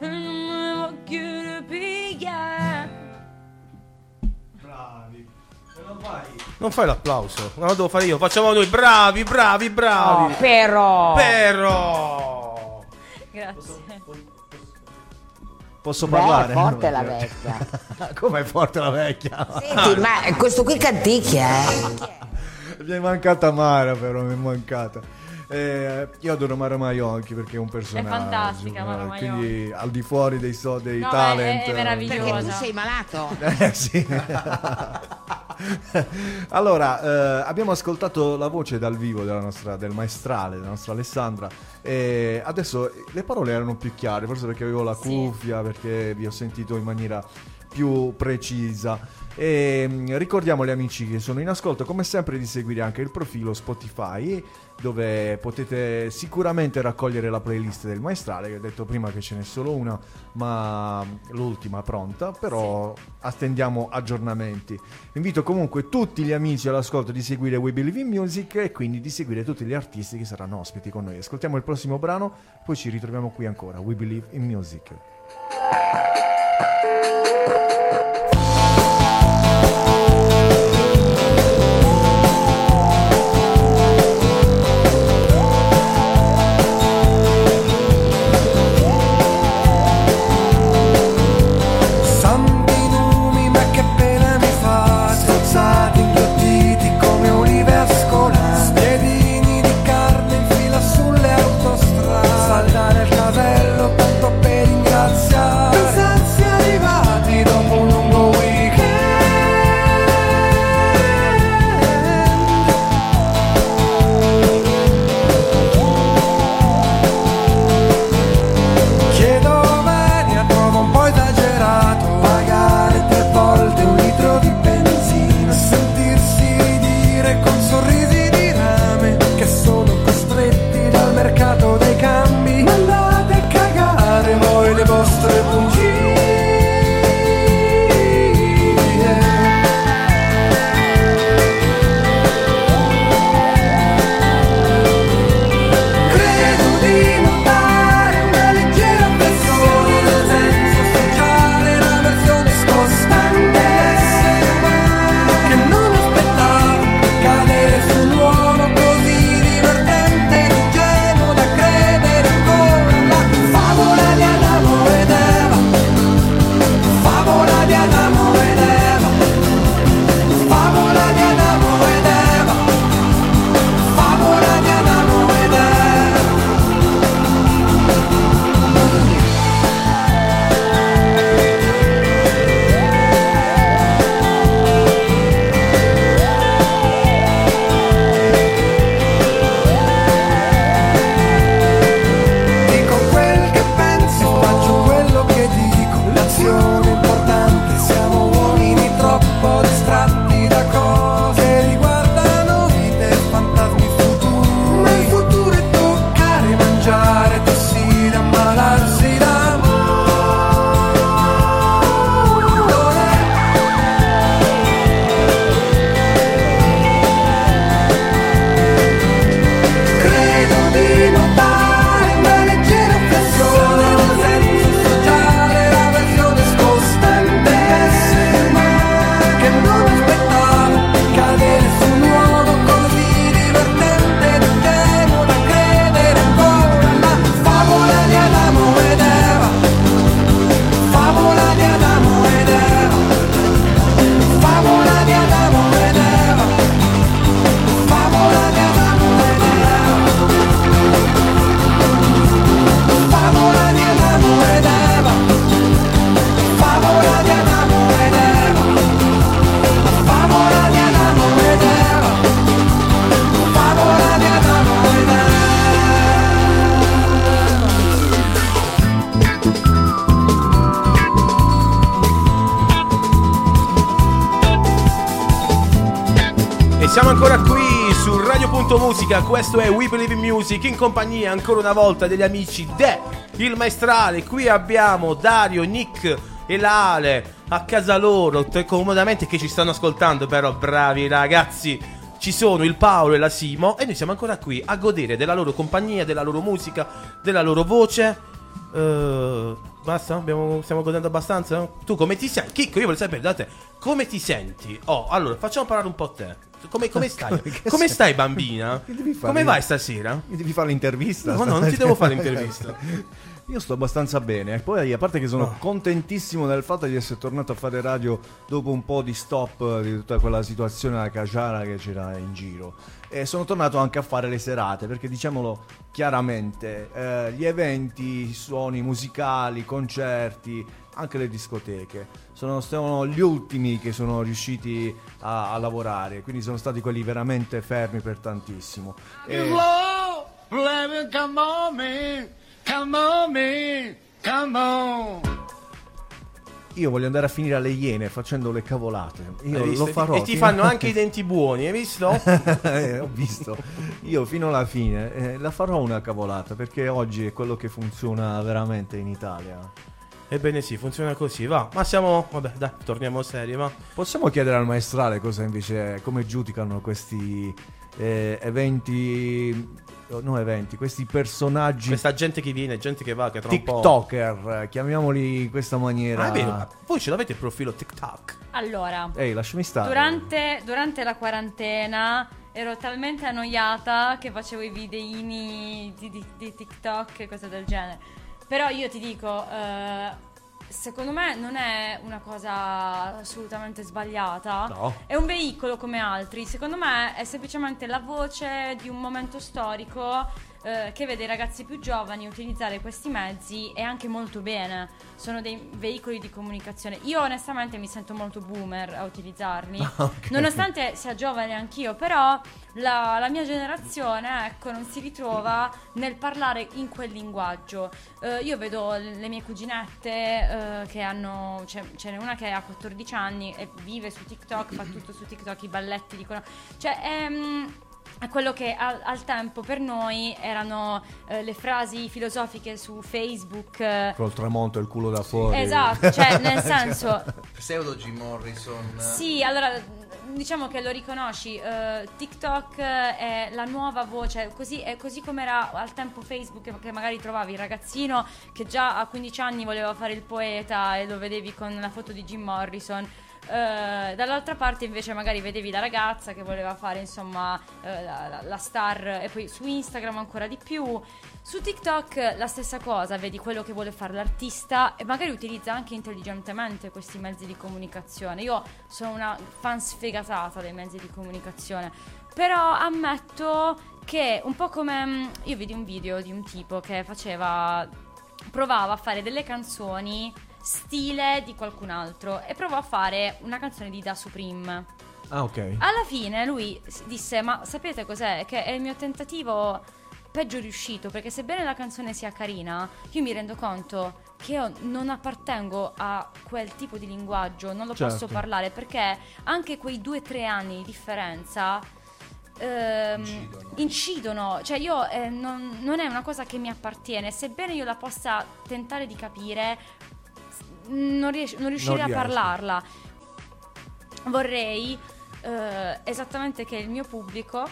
non Bravi. Fai? Non fai l'applauso, no, lo devo fare io. Facciamo noi, bravi, bravi, bravi. Oh, però. Però. Grazie. Posso Beh, parlare? è forte la vecchia. Com'è forte la vecchia? Senti, ma questo qui canticchia, eh? Mi è mancata Mara, però mi è mancata. Eh, io adoro Mara Maionchi perché è un personaggio. fantastica, Mara eh, Maionchi. Quindi al di fuori dei, so, dei No, talent. è- è meravigliosa. Perché tu sei malato. Eh, sì. allora, eh, abbiamo ascoltato la voce dal vivo della nostra, del maestrale, della nostra Alessandra. E adesso le parole erano più chiare, forse perché avevo la cuffia, perché vi ho sentito in maniera più precisa. E mm, ricordiamo agli amici che sono in ascolto, come sempre, di seguire anche il profilo Spotify, dove potete sicuramente raccogliere la playlist del maestrale. Che ho detto prima che ce n'è solo una, ma l'ultima pronta. Però attendiamo aggiornamenti. Invito comunque tutti gli amici all'ascolto di seguire We Believe in Music e quindi di seguire tutti gli artisti che saranno ospiti con noi. Ascoltiamo il prossimo brano, poi ci ritroviamo qui ancora. We Believe in Music. Questo è We Believe in Music in compagnia ancora una volta degli amici De, il maestrale. Qui abbiamo Dario, Nick e la Ale a casa loro, comodamente che ci stanno ascoltando, però bravi ragazzi. Ci sono il Paolo e la Simo e noi siamo ancora qui a godere della loro compagnia, della loro musica, della loro voce. Eh, basta? Abbiamo- stiamo godendo abbastanza? Tu come ti senti? Chicco, io voglio sapere da te, come ti senti? Oh, allora, facciamo parlare un po' te. Come, come stai? Come stai bambina? Come vai stasera? Mi devi fare l'intervista? No, no, non ti devo fare l'intervista. Io sto abbastanza bene. E poi, a parte che sono Oh. contentissimo del fatto di essere tornato a fare radio dopo un po' di stop eh, di tutta quella situazione alla caciara che c'era in giro. E sono tornato anche a fare le serate, perché diciamolo chiaramente, eh, gli eventi, suoni musicali, concerti, anche le discoteche, sono, sono gli ultimi che sono riusciti a, a lavorare, quindi sono stati quelli veramente fermi per tantissimo. E- it come on me, come on. Io voglio andare a finire alle iene facendo le cavolate. Io lo farò. E ti fanno anche i denti buoni, hai visto? Eh, ho visto. Io fino alla fine eh, la farò una cavolata perché oggi è quello che funziona veramente in Italia. Ebbene sì, funziona così, va. Ma siamo... Vabbè, dai, torniamo seri, va. Possiamo chiedere al maestrale cosa invece come giudicano questi eh, eventi oh, no eventi, questi personaggi Questa gente che viene, gente che va, che tra un po'... TikToker, chiamiamoli in questa maniera. Ah, è vero, ma voi ce l'avete il profilo TikTok? Allora, Ehi, lasciami stare. durante, durante la quarantena ero talmente annoiata che facevo i videini di, di- di TikTok e cose del genere. Però io ti dico, eh, secondo me non è una cosa assolutamente sbagliata. No. È un veicolo come altri. Secondo me è semplicemente la voce di un momento storico eh, che vede i ragazzi più giovani utilizzare questi mezzi e anche molto bene. Sono dei veicoli di comunicazione. Io onestamente mi sento molto boomer a utilizzarli. Ok. Nonostante sia giovane anch'io, però la, la mia generazione, ecco, non si ritrova nel parlare in quel linguaggio. Eh, io vedo le mie cuginette eh, che hanno, c'è, ce n'è una che ha 14 anni e vive su TikTok, fa tutto su TikTok, i balletti dicono, cioè è, è quello che al, al tempo per noi erano eh, le frasi filosofiche su Facebook. eh, Col tramonto e il culo da fuori. Esatto, cioè, nel senso- Pseudo Jim Morrison. Sì, allora diciamo che lo riconosci, eh, TikTok è la nuova voce, così, è così come era al tempo Facebook che- che magari trovavi il ragazzino che già a 15 anni voleva fare il poeta e lo vedevi con la foto di Jim Morrison. Eh, dall'altra parte invece magari vedevi la ragazza che voleva fare insomma eh, la, la- star e poi su Instagram ancora di più. Su TikTok la stessa cosa vedi quello che vuole fare l'artista e magari utilizza anche intelligentemente questi mezzi di comunicazione. Io sono una fan sfegatata dei mezzi di comunicazione però ammetto che un po' come mm, io vidi un video di un tipo che faceva provava a fare delle canzoni stile di qualcun altro e provò a fare una canzone di Da Supreme. Ah, ok. Alla fine lui disse: Ma sapete cos'è? Che è il mio tentativo peggio riuscito. Perché sebbene la canzone sia carina, io mi rendo conto che io non appartengo a quel tipo di linguaggio, non lo Certo. posso parlare perché anche quei due o tre anni di differenza. ehm, incidono. cioè io eh, non, non è una cosa che mi appartiene, sebbene io la possa tentare di capire, non, ries- non riuscirei a riesci. parlarla. Vorrei eh, esattamente che il mio pubblico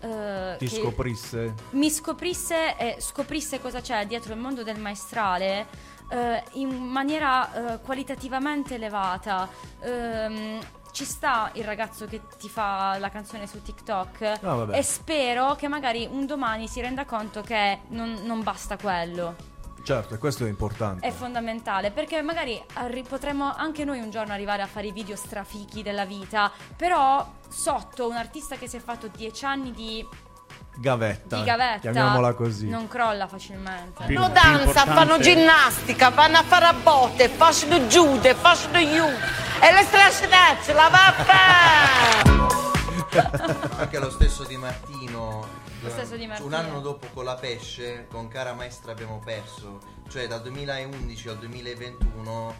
eh, Ti scoprisse. mi scoprisse e scoprisse cosa c'è dietro il mondo del maestrale eh, in maniera eh, qualitativamente elevata. Ehm, ci sta il ragazzo che ti fa la canzone su TikTok Ah, vabbè. e spero che magari un domani si renda conto che non, non basta quello. Certo, e questo è importante. È fondamentale perché magari arri- potremmo anche noi un giorno arrivare a fare i video strafichi della vita, però sotto un artista che si è fatto dieci anni di, Gavetta. di gavetta Chiamiamola così. non crolla facilmente. Fanno danza, fanno ginnastica, vanno a fare a botte, fanno giude, fanno you. E le strascinacce, la vaffa! Anche lo stesso Di Martino. Lo stesso Di Martino. Un anno dopo con la pesce, con Cara Maestra abbiamo perso. Cioè dal 2011 al 2021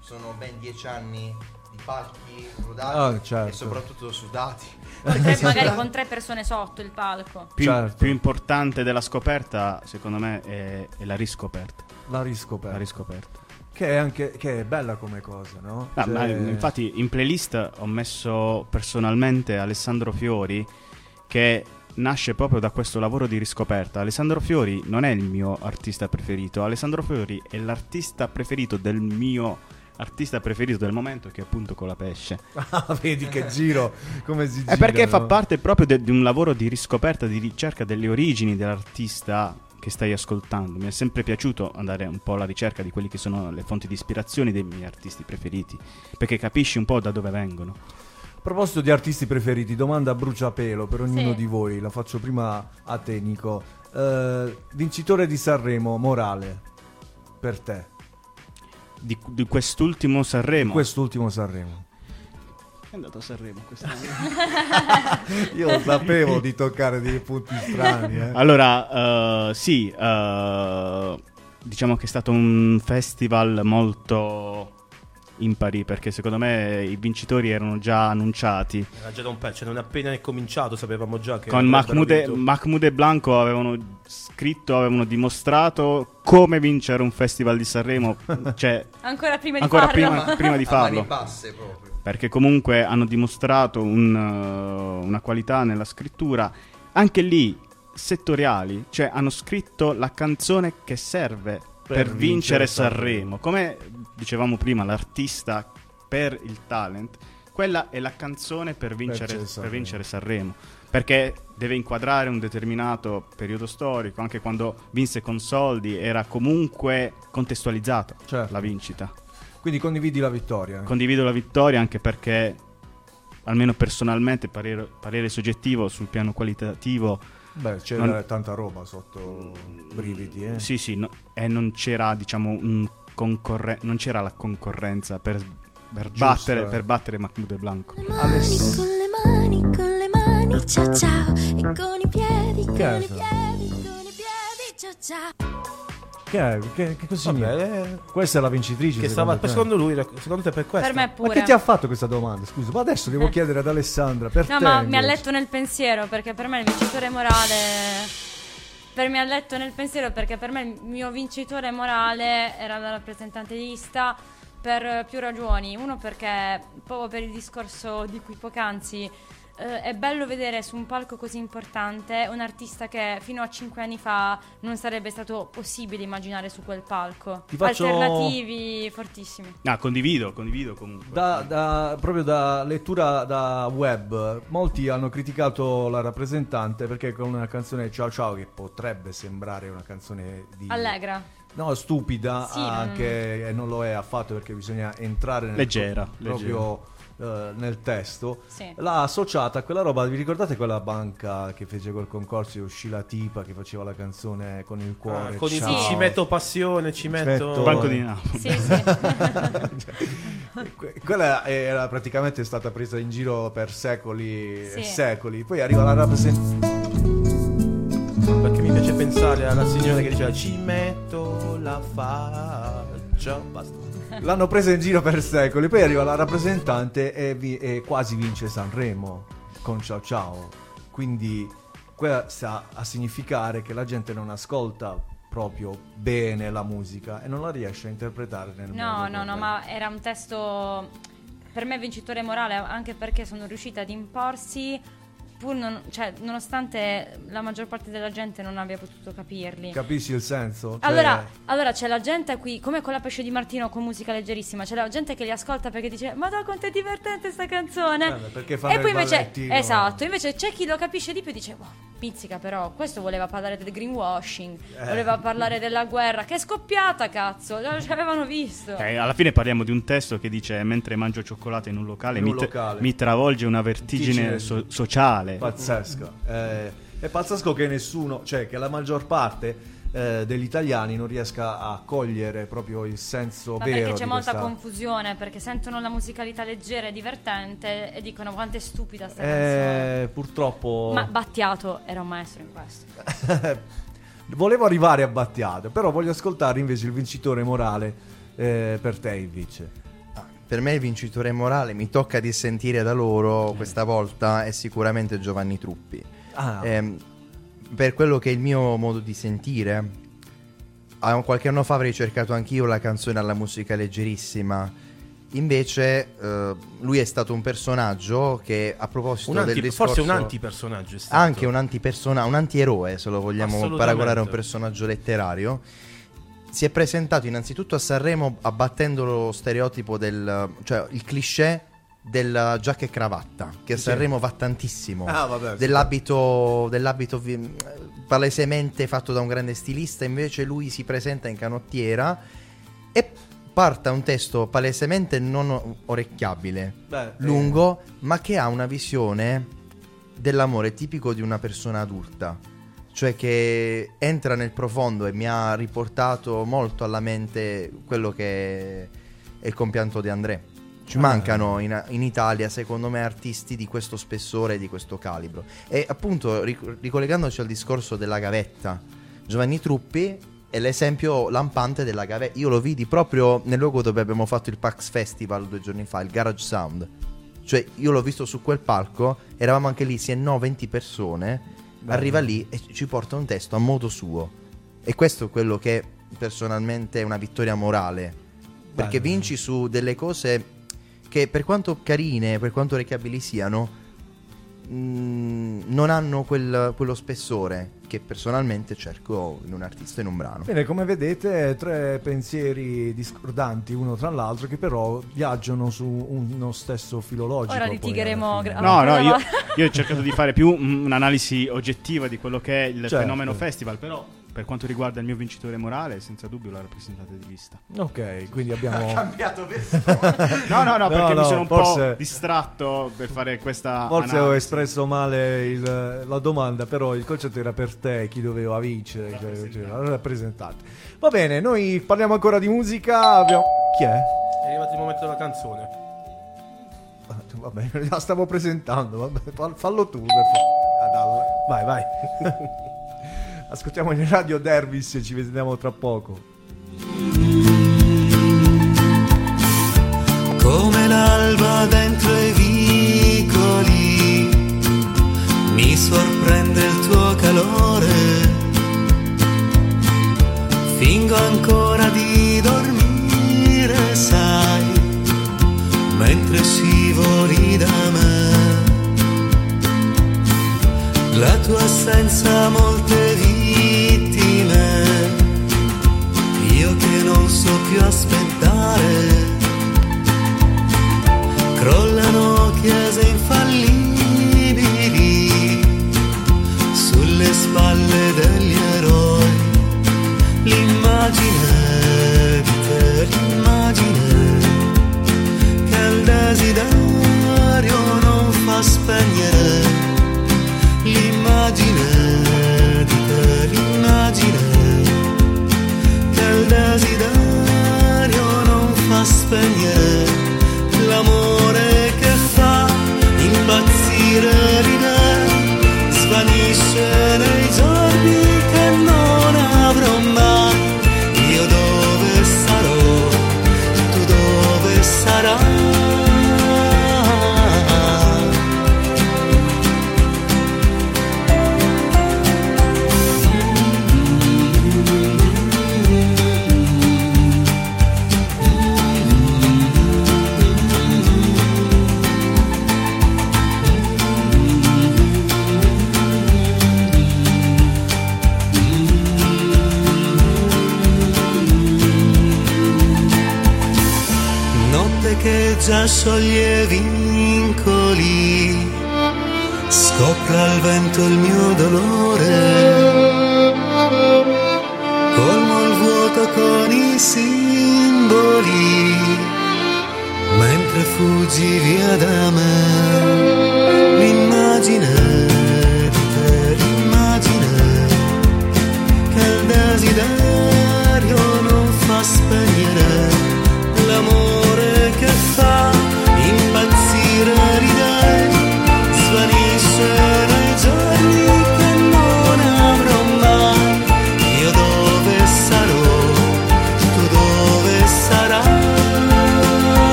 sono ben dieci anni i palchi rodati Ah, certo. e soprattutto sudati. Tre- magari con tre persone sotto il palco. Più, Certo. più importante della scoperta, secondo me, è, è la riscoperta. La riscoperta. La riscoperta. Che è anche che è bella come cosa, no? Ah, Cioè- ma infatti in playlist ho messo personalmente Alessandro Fiori che nasce proprio da questo lavoro di riscoperta. Alessandro Fiori non è il mio artista preferito, Alessandro Fiori è l'artista preferito del mio artista preferito del momento che è appunto Colapesce. Ah, vedi che giro, come si gira. È perché fa parte proprio de- di un lavoro di riscoperta, di ricerca delle origini dell'artista che stai ascoltando. Mi è sempre piaciuto andare un po' alla ricerca di quelli che sono le fonti di ispirazione dei miei artisti preferiti, perché capisci un po' da dove vengono. A proposito di artisti preferiti, domanda a bruciapelo per ognuno Sì. di voi. La faccio prima a te, Nico. Eh, vincitore di Sanremo, morale, per te. Di, di quest'ultimo Sanremo. Di quest'ultimo Sanremo. È andato a Sanremo quest'anno. Io sapevo di toccare dei punti strani. Eh. Allora, eh, sì, eh, diciamo che è stato un festival molto impari perché secondo me i vincitori erano già annunciati. Era già da un pezzo, non appena è cominciato sapevamo già che Con Mahmoud e. Mahmoud e Blanco avevano scritto, avevano dimostrato come vincere un festival di Sanremo, cioè Ancora prima di ancora farlo. prima, prima di farlo. basse proprio. Perché comunque hanno dimostrato un, uh, una qualità nella scrittura, anche lì settoriali, cioè hanno scritto la canzone che serve per, Per vincere vincere Sanremo. Come dicevamo prima, l'artista per il talent, quella è la canzone per vincere, per Sanremo. vincere Sanremo. Perché deve inquadrare un determinato periodo storico, anche quando vinse con soldi era comunque contestualizzato Certo. la vincita. Quindi condividi la vittoria. Condivido la vittoria anche perché, almeno personalmente, parere, parere soggettivo sul piano qualitativo. Beh, c'era non- tanta roba sotto brividi, eh. Sì, sì, no- e non c'era, diciamo, un concorre- non c'era la concorrenza per, per Giusto, battere, eh. per battere Mahmoud e Blanco. Adesso- Con le mani, con le mani, ciao ciao. E con i piedi, con Che è i piedi, con i piedi, ciao ciao. Che, è? che, che cosa Vabbè, significa? eh, Questa è la vincitrice. che stava, secondo te? secondo lui, secondo te per questo? Per me Ma pure. che ti ha fatto questa domanda? Scusa, ma adesso devo chiedere ad Alessandra. Per No, te, ma mi ha letto nel pensiero perché per me il vincitore morale. Per me ha letto nel pensiero perché per me il mio vincitore morale era la rappresentante lista per più ragioni. Uno perché, proprio per il discorso di cui poc'anzi, eh, è bello vedere su un palco così importante un artista che fino a cinque anni fa non sarebbe stato possibile immaginare su quel palco. Ti faccio- Alternativi fortissimi. Ah, condivido, condivido comunque. Da, da- proprio da lettura da web, molti hanno criticato la rappresentante perché con una canzone Ciao Ciao, che potrebbe sembrare una canzone di. Allegra. No, stupida, Sì, non- anche e non lo è affatto perché bisogna entrare nel Leggera, proprio eh, nel testo. Sì. L'ha associata a quella roba. Vi ricordate quella banca che fece quel concorso e uscì la tipa che faceva la canzone con il cuore? Ah, con i Ciao. ci metto passione, ci metto... metto- Banco di Napoli. Sì, sì. Que- Quella era praticamente stata presa in giro per secoli e Sì. secoli. Poi arriva la rappresentante. Perché mi piace pensare alla signora che diceva ci metto la faccia. Basta. L'hanno presa in giro per secoli. Poi arriva la rappresentante e, vi- e quasi vince Sanremo con Ciao Ciao. Quindi quella sta a significare che la gente non ascolta proprio bene la musica e non la riesce a interpretare nel modo No, no, no, corretto. ma era un testo per me vincitore morale anche perché sono riuscita ad imporsi pur non, cioè, nonostante la maggior parte della gente non abbia potuto capirli. Capisci il senso? Cioè, Allora, allora c'è la gente qui, come con la pesce di Martino con musica leggerissima, c'è la gente che li ascolta perché dice Ma da quanto è divertente sta canzone! Eh, perché fanno e poi invece, esatto, invece c'è chi lo capisce di più e dice Wow, pizzica però, questo voleva parlare del greenwashing, Eh. voleva parlare della guerra, che è scoppiata cazzo, già ci avevano visto. Eh, alla fine parliamo di un testo che dice mentre mangio cioccolato in un locale, In un mi, tra- locale. mi travolge una vertigine Vertigine so- sociale. Pazzesca. Eh, è pazzesco che nessuno, cioè che la maggior parte eh, degli italiani non riesca a cogliere proprio il senso Ma vero perché c'è molta questa... confusione, perché sentono la musicalità leggera e divertente e dicono quanto è stupida sta canzone. Eh, purtroppo Ma Battiato era un maestro in questo. volevo arrivare a Battiato, però voglio ascoltare invece il vincitore morale eh, per te invece. Per me il vincitore morale mi tocca di sentire da loro questa volta è sicuramente Giovanni Truppi. Ah. Ehm, per quello che è il mio modo di sentire, qualche anno fa avrei cercato anch'io la canzone alla musica leggerissima. Invece, eh, lui è stato un personaggio che, a proposito Un anti- del discorso, forse un antipersonaggio è stato. anche un antipersona, un antieroe, se lo vogliamo paragonare a un personaggio letterario. Si è presentato innanzitutto a Sanremo abbattendo lo stereotipo del, cioè il cliché della giacca e cravatta, che a. Sanremo va tantissimo. Ah, vabbè, dell'abito, dell'abito vi- palesemente fatto da un grande stilista, invece lui si presenta in canottiera e parta un testo palesemente non orecchiabile, Beh, lungo, ma che ha una visione dell'amore tipico di una persona adulta. Cioè che entra nel profondo e mi ha riportato molto alla mente quello che è il compianto di André. Ci Ah. mancano in, in Italia, secondo me, artisti di questo spessore e di questo calibro. E appunto, ric- ricollegandoci al discorso della gavetta, Giovanni Truppi è l'esempio lampante della gavetta. Io lo vidi proprio nel luogo dove abbiamo fatto il Pax Festival due giorni fa, il Garage Sound. Cioè, io l'ho visto su quel palco, eravamo anche lì, sì e no, 20 persone. Arriva lì e ci porta un testo a modo suo. E questo è quello che personalmente è una vittoria morale. Perché Bello. vinci su delle cose che per quanto carine, per quanto orecchiabili siano, mh, non hanno quel- quello spessore che personalmente cerco in un artista e in un brano. Bene, come vedete, tre pensieri discordanti uno tra l'altro che però viaggiano su uno stesso filo logico. Ora litigheremo gra- No, no, io, io ho cercato di fare più mm, un'analisi oggettiva di quello che è il Certo. fenomeno festival, però per quanto riguarda il mio vincitore morale, senza dubbio la rappresentante di vista. Ok, quindi abbiamo... cambiato No, no, no, perché no, mi sono un forse- po' distratto per fare questa Forse ho analisi. espresso male il- la domanda, però il concetto era per te, chi doveva vincere, cioè, cioè, la rappresentante. Va bene, noi parliamo ancora di musica. Abbiamo... Chi è? È arrivato il momento della canzone. Ah, Vabbè, la stavo presentando, vabbè, fa- fallo tu. Per favore. Vai, vai. Ascoltiamo in radio Dervis e ci vediamo tra poco. come l'alba dentro i vicoli, mi sorprende il tuo calore, fingo ancora di dormire, sai, mentre scivoli da me. La tua assenza molte vittime, che non so più aspettare crollano chiese infallibili sulle spalle degli eroi. L'immagine già scioglie vincoli, scopra al vento il mio dolore, colmo il vuoto con i simboli, mentre fuggi via da me, l'immagine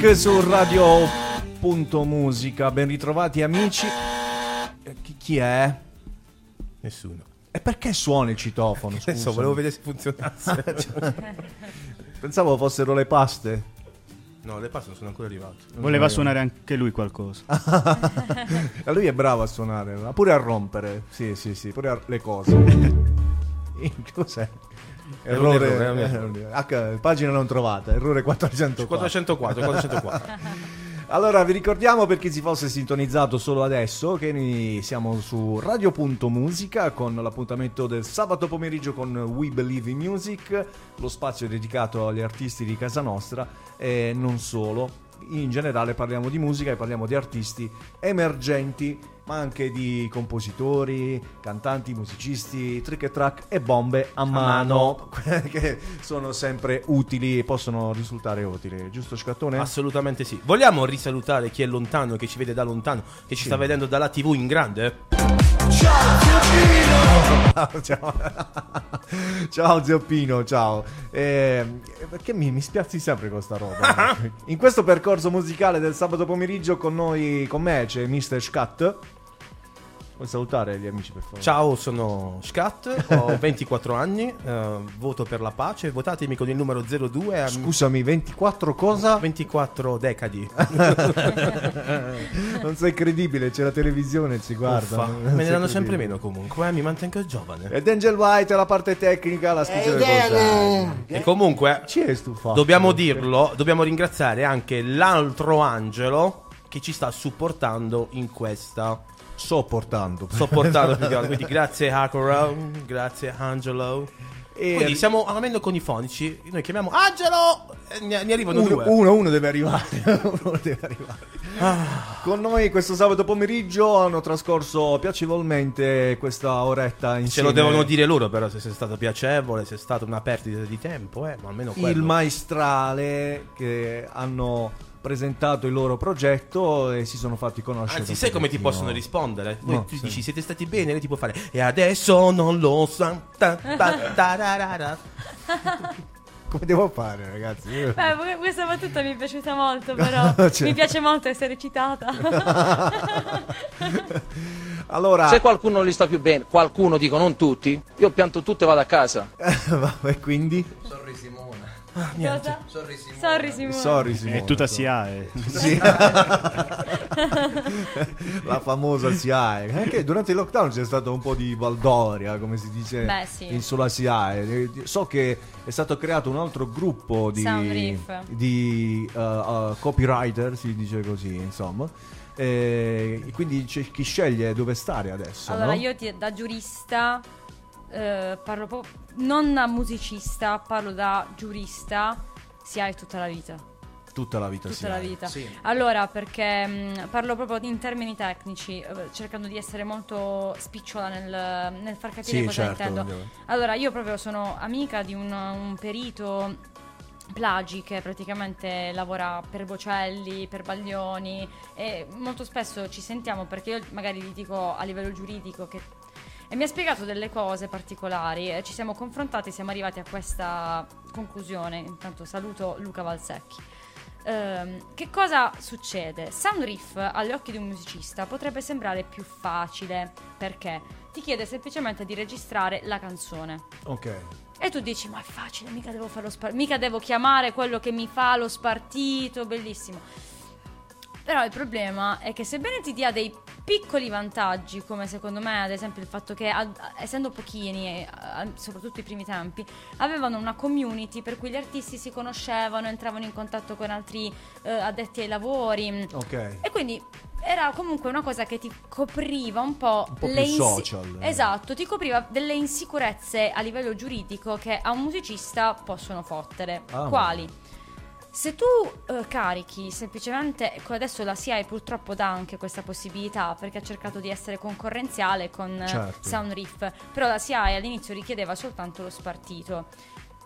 Music su Radio.musica. Ben ritrovati amici. Eh, Chi, chi è? Nessuno. E perché suona il citofono? Adesso scusa? volevo vedere se funzionasse. Pensavo fossero le paste. no, le passe non sono ancora arrivate. Voleva suonare anche lui qualcosa. Lui è bravo a suonare, ma pure a rompere. Sì, sì, sì, pure a le cose. Cos'è? Errore, errore, eh, H, pagina non trovata, errore 404. 404, 404. Allora, vi ricordiamo per chi si fosse sintonizzato solo adesso che noi siamo su Radio.musica con l'appuntamento del sabato pomeriggio con We Believe in Music, lo spazio dedicato agli artisti di casa nostra e non solo. In generale parliamo di musica e parliamo di artisti emergenti, ma anche di compositori, cantanti, musicisti, trick e track e bombe a, mano, che sono sempre utili e possono risultare utili, giusto Scattone? Assolutamente sì. Vogliamo risalutare chi è lontano, che ci vede da lontano, che ci sta vedendo dalla TV in grande? Ciao, ciao. ciao zio Pino, ciao. Eh, perché mi, mi spiazzi sempre con sta roba? In questo percorso musicale del sabato pomeriggio con noi, con me c'è Mr. Scat. Vuoi salutare gli amici per favore? Ciao, sono Scat, ho 24 anni, eh, voto per la pace, votatemi con il numero 02 a Scusami, 24 cosa? 24 decadi. non sei credibile, c'è la televisione, ci guarda. Uffa, me ne danno sempre meno comunque, eh, mi mantengo giovane. Ed Angel White, la parte tecnica, la cose. E comunque, Ci è stufato. dobbiamo dirlo, dobbiamo ringraziare anche l'altro angelo che ci sta supportando in questa. Sopportando. Sopportando, più che altro. quindi grazie Hakuro, grazie Angelo. E- Quindi siamo almeno con i fonici, noi chiamiamo Angelo e ne, ne arrivano Uno, due. uno, uno deve arrivare. Uno deve arrivare. Con noi questo sabato pomeriggio hanno trascorso piacevolmente questa oretta Ce insieme. lo devono dire loro però se sia stato piacevole, se è stata una perdita di tempo, eh, ma almeno quello. Il maestrale che hanno presentato il loro progetto e si sono fatti conoscere. Anzi, sai come ti possono rispondere? No, tu sì. dici siete stati bene, lei ti può fare e adesso non lo sa. ta- ta- tararara. Come devo fare, ragazzi? Io- Beh, que- questa battuta mi è piaciuta molto, però Cioè. mi piace molto essere citata. Allora, Se qualcuno non gli sta più bene, qualcuno dico, non tutti, io pianto tutto e vado a casa. e quindi? Sorry Cosa? Sorry Simone. Sorry Simone. Sorry, Simone. È tutta SIAE. Sì. la famosa SIAE. Anche durante il lockdown c'è stato un po' di baldoria, come si dice Beh, sì. in sulla SIAE. Eh, So che è stato creato un altro gruppo di, di uh, uh, copywriter, si dice così, insomma. E quindi c'è chi sceglie dove stare adesso. Allora, no? io ti- da giurista eh, parlo proprio, non da musicista, parlo da giurista, si ha tutta la vita. Tutta la vita Tutta la vita. Sì. Allora, perché mh, parlo proprio in termini tecnici, eh, cercando di essere molto spicciola nel, nel far capire Sì, cosa certo, intendo. ovviamente. Allora, io proprio sono amica di un, un perito Plagi che praticamente lavora per Bocelli, per Baglioni e molto spesso ci sentiamo perché io magari gli dico a livello giuridico che e mi ha spiegato delle cose particolari e ci siamo confrontati, siamo arrivati a questa conclusione. Intanto saluto Luca Valsecchi. Ehm, che cosa succede? Sound riff agli occhi di un musicista potrebbe sembrare più facile perché ti chiede semplicemente di registrare la canzone. Ok. E tu dici, ma è facile, mica devo, fare lo spar- mica devo chiamare quello che mi fa lo spartito, bellissimo. Però il problema è che sebbene ti dia dei piccoli vantaggi, come secondo me ad esempio il fatto che ad- essendo pochini, e, a- soprattutto i primi tempi, avevano una community per cui gli artisti si conoscevano, entravano in contatto con altri eh, addetti ai lavori. Ok. E quindi era comunque una cosa che ti copriva un po', Un po' le più social. Esatto, ti copriva delle insicurezze a livello giuridico che a un musicista possono fottere. Ah. Quali? Se tu eh, carichi semplicemente, adesso la SIAE purtroppo dà anche questa possibilità perché ha cercato di essere concorrenziale con eh, Certo. Sound Riff, però la SIAE all'inizio richiedeva soltanto lo spartito.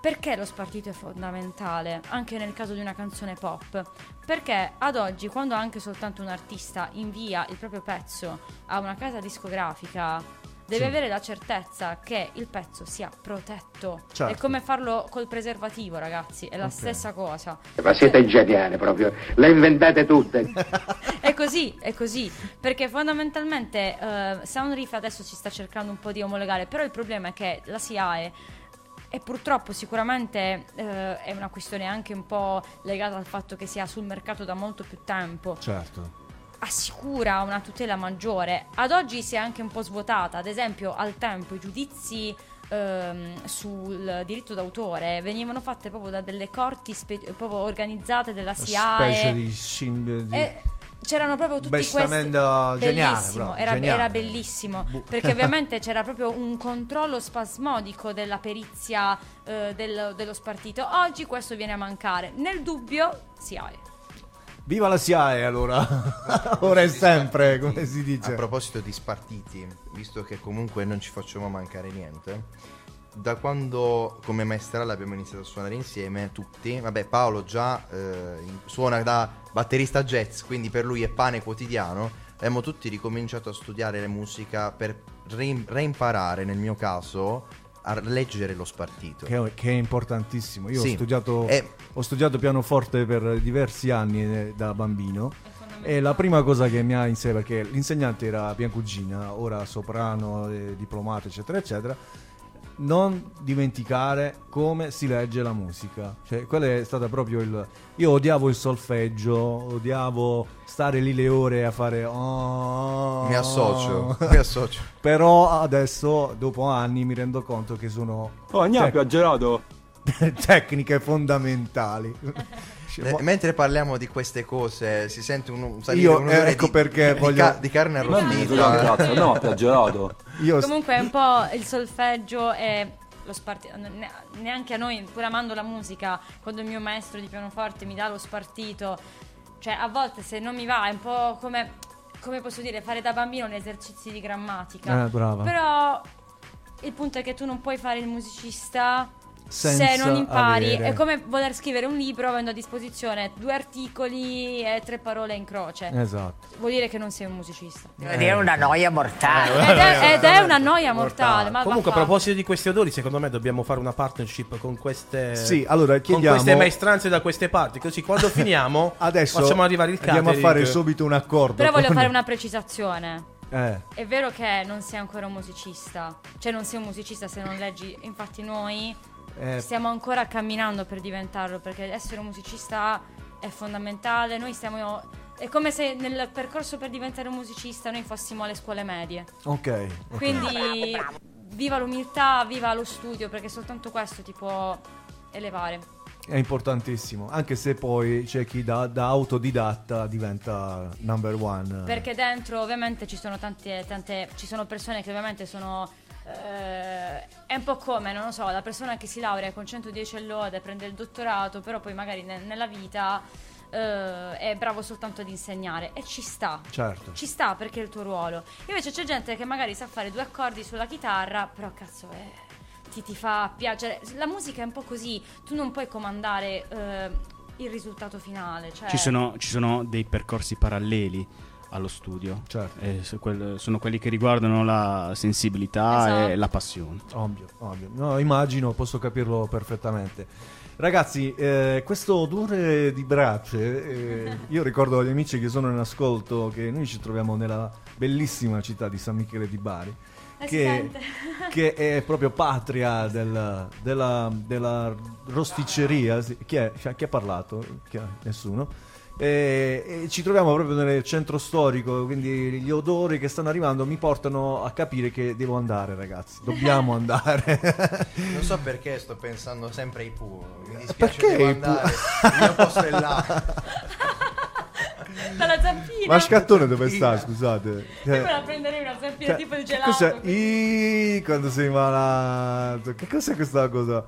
Perché lo spartito è fondamentale anche nel caso di una canzone pop? Perché ad oggi, quando anche soltanto un artista invia il proprio pezzo a una casa discografica, devi Sì. avere la certezza che il pezzo sia protetto. Certo. È come farlo col preservativo, ragazzi, è la Ok. stessa cosa. Ma siete geniali proprio, le inventate tutte. È così, è così, perché fondamentalmente eh, Soundreef adesso ci sta cercando un po' di omologare, però il problema è che la SIAE e purtroppo sicuramente eh, è una questione anche un po' legata al fatto che sia sul mercato da molto più tempo. Certo. Assicura una tutela maggiore. Ad oggi si è anche un po' svuotata, ad esempio al tempo i giudizi ehm, sul diritto d'autore venivano fatte proprio da delle corti spe- proprio organizzate della SIAE. Specie di, shin- di- E c'erano proprio tutti questi geniale, bellissimo, proprio, era, geniale. era bellissimo perché ovviamente c'era proprio un controllo spasmodico della perizia eh, del- dello spartito oggi questo viene a mancare nel dubbio SIAE Viva la SIAE allora, ora e sempre, come si dice. A proposito di spartiti, visto che comunque non ci facciamo mancare niente, da quando come maestrale abbiamo iniziato a suonare insieme, tutti, vabbè Paolo già eh, suona da batterista jazz, quindi per lui è pane quotidiano, abbiamo tutti ricominciato a studiare la musica per reim- reimparare, nel mio caso, a leggere lo spartito. Che, che è importantissimo. Io Sì. ho, studiato, E- ho studiato pianoforte per diversi anni eh, da bambino. E la prima cosa che mi ha insegnato, perché l'insegnante era mia cugina, ora soprano, eh, diplomato, eccetera, eccetera. Non dimenticare come si legge la musica. Cioè, quello è stato proprio il. Io odiavo il solfeggio, odiavo stare lì le ore a fare. "Oh". Mi associo, mi associo. Però adesso, dopo anni, mi rendo conto che sono. Oh, gnappi, tec- gelato. tecniche fondamentali. Eh, mentre parliamo di queste cose, si sente un, un salire Io, eh, ecco di, perché di voglio- ca- di carne arrostita. Cazzo, no, piagerato. Io comunque un po' il solfeggio e lo spartito ne- neanche a noi pur amando la musica quando il mio maestro di pianoforte mi dà lo spartito cioè a volte se non mi va è un po' come come posso dire fare da bambino gli esercizi di grammatica Eh, brava. però il punto è che tu non puoi fare il musicista Senza se non impari avere- è come voler scrivere un libro avendo a disposizione due articoli e tre parole in croce Esatto. vuol dire che non sei un musicista Ed è una noia mortale. ed è, ed è una noia mortale ma Comunque, a proposito di questi odori, secondo me dobbiamo fare una partnership con queste, Sì, allora, con chiediamo- queste maestranze da queste parti. Così quando finiamo, Adesso facciamo arrivare il andiamo a catering. fare subito un accordo. Però voglio con- fare una precisazione. Eh, È vero che non sei ancora un musicista, cioè non sei un musicista se non leggi, infatti noi Eh. stiamo ancora camminando per diventarlo, perché essere un musicista è fondamentale, noi stiamo... È come se nel percorso per diventare un musicista noi fossimo alle scuole medie. ok. ok. Quindi viva l'umiltà, viva lo studio, perché soltanto questo ti può elevare. È importantissimo, anche se poi c'è chi da, da autodidatta diventa number one. Perché dentro ovviamente ci sono tante, tante ci sono persone che ovviamente sono eh, è un po' come, non lo so, la persona che si laurea con 110 e lode, prende il dottorato, però poi magari ne- nella vita eh, è bravo soltanto ad insegnare e ci sta. Certo. Ci sta perché è il tuo ruolo. Invece c'è gente che magari sa fare due accordi sulla chitarra, però cazzo è ti, ti fa piacere. La musica è un po' così, tu non puoi comandare eh, il risultato finale. Cioè... Ci sono, ci sono dei percorsi paralleli allo studio. Certo. E so- quel- sono quelli che riguardano la sensibilità Esatto. e la passione. Ovvio, ovvio. No, immagino, posso capirlo perfettamente. Ragazzi, eh, questo odore di brace, eh, io ricordo agli amici che sono in ascolto che noi ci troviamo nella bellissima città di San Michele di Bari, Eh, che, che è proprio patria del- della, della rosticceria. Sì, Chi, è? Chi ha parlato? Chi ha- Nessuno. E, e ci troviamo proprio nel centro storico, quindi gli odori che stanno arrivando mi portano a capire che devo andare, ragazzi. Dobbiamo andare. Non so perché sto pensando sempre ai Pooh. Mi dispiace, Perché devo andare. Il mio posto è là. Dalla zampina. Ma scattone dove sta? Scusate. Io Cioè, me la prenderei una zampina cioè, tipo di gelato. cos'è? I, quando sei malato. Che cos'è questa cosa?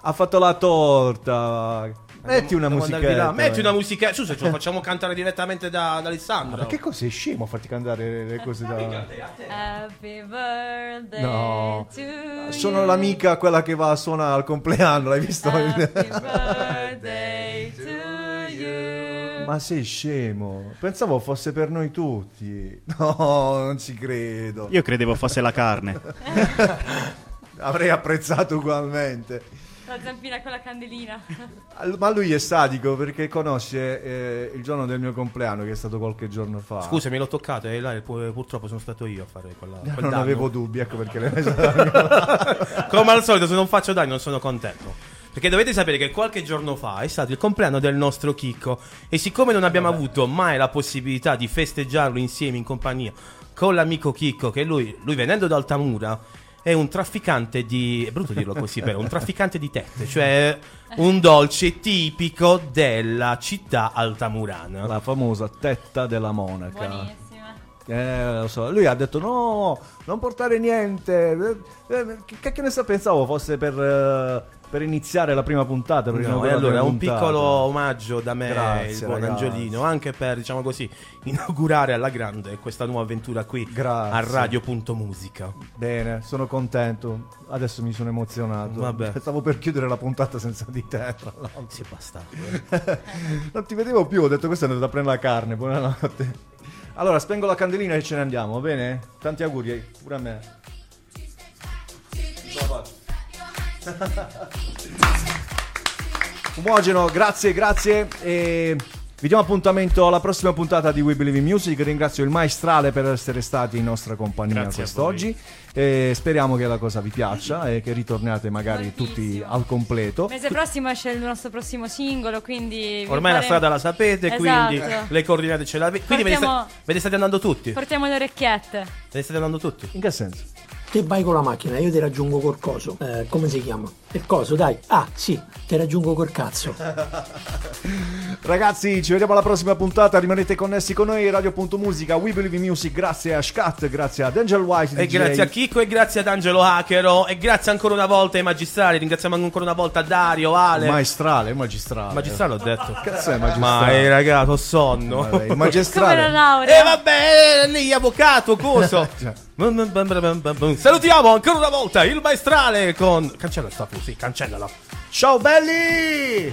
Ha fatto la torta. Metti una musichetta. Metti una musica. Scusa, ce lo facciamo cantare direttamente da, da Alessandro. Ma che cos'è scemo a farti cantare le cose da. Happy birthday No. to you. Sono l'amica quella che va a suonare al compleanno, l'hai visto? Happy birthday to you. Ma sei scemo? Pensavo fosse per noi tutti. No, non ci credo. Io credevo fosse la carne. Avrei apprezzato ugualmente. La zampina con la candelina. Ma lui è sadico perché conosce eh, il giorno del mio compleanno, che è stato qualche giorno fa. Scusami, l'ho toccato e là pu- purtroppo sono stato io a fare quella. quel non danno. avevo dubbi, ecco perché l'hai messo da Come al solito, se non faccio danni, non sono contento. Perché dovete sapere che qualche giorno fa è stato il compleanno del nostro Chicco. E siccome non abbiamo avuto mai la possibilità di festeggiarlo insieme in compagnia con l'amico Chicco, che lui, lui venendo da Altamura è un trafficante di. è brutto dirlo così, però, un trafficante di tette, cioè un dolce tipico della città altamurana. La famosa tetta della monaca. Buonissima. Eh, lo so. Lui ha detto no, non portare niente. Eh, eh, che cacchio ne sa? Pensavo fosse per, eh, per iniziare la prima puntata. per No, e allora un puntata. piccolo omaggio da me, Grazie, il buon ragazzi. Angiolino, anche per, diciamo così, inaugurare alla grande questa nuova avventura qui Grazie. a Radio.musica. Bene, sono contento. Adesso mi sono emozionato. Vabbè. Stavo per chiudere la puntata senza di te, tra l'altro. Sì, basta. non ti vedevo più, ho detto questo è andato a prendere la carne. Buonanotte. Allora, spengo la candelina e ce ne andiamo, va bene? Tanti auguri, eh, pure a me. Fumogeno, grazie, grazie. E vi diamo appuntamento alla prossima puntata di We Believe in Music. Ringrazio il maestrale per essere stati in nostra compagnia quest'oggi. E speriamo che la cosa vi piaccia e che ritorniate magari tutti al completo. Mese prossimo esce il nostro prossimo singolo, quindi... Ormai la faremo- strada la sapete, quindi Esatto. le coordinate ce l'avete. Quindi ve ne, Portiamo- sta- ve ne state andando tutti? Ve Portiamo le orecchiette. ne state andando tutti? In che senso? Te vai con la macchina, io ti raggiungo col coso. Eh, come si chiama? Il coso, dai. Ah, sì, ti raggiungo col cazzo. Ragazzi, ci vediamo alla prossima puntata. Rimanete connessi con noi. Radio.musica, We Believe in Music. Grazie a Scat, grazie ad Angel White. E DJ. grazie a Chicco e grazie ad Angelo Hackero e grazie ancora una volta ai magistrali, ringraziamo ancora una volta Dario, Ale. Maestrale, magistrale. Magistrale ho detto. Cazzo è magistrale? Ma eh, ragazzi, ho sonno. Vabbè, il Come la magistrale. laurea. E vabbè, eh, lì avvocato, coso. Bum. Salutiamo ancora una volta il maestrale con cancella sta sì, cancellala. Ciao belli!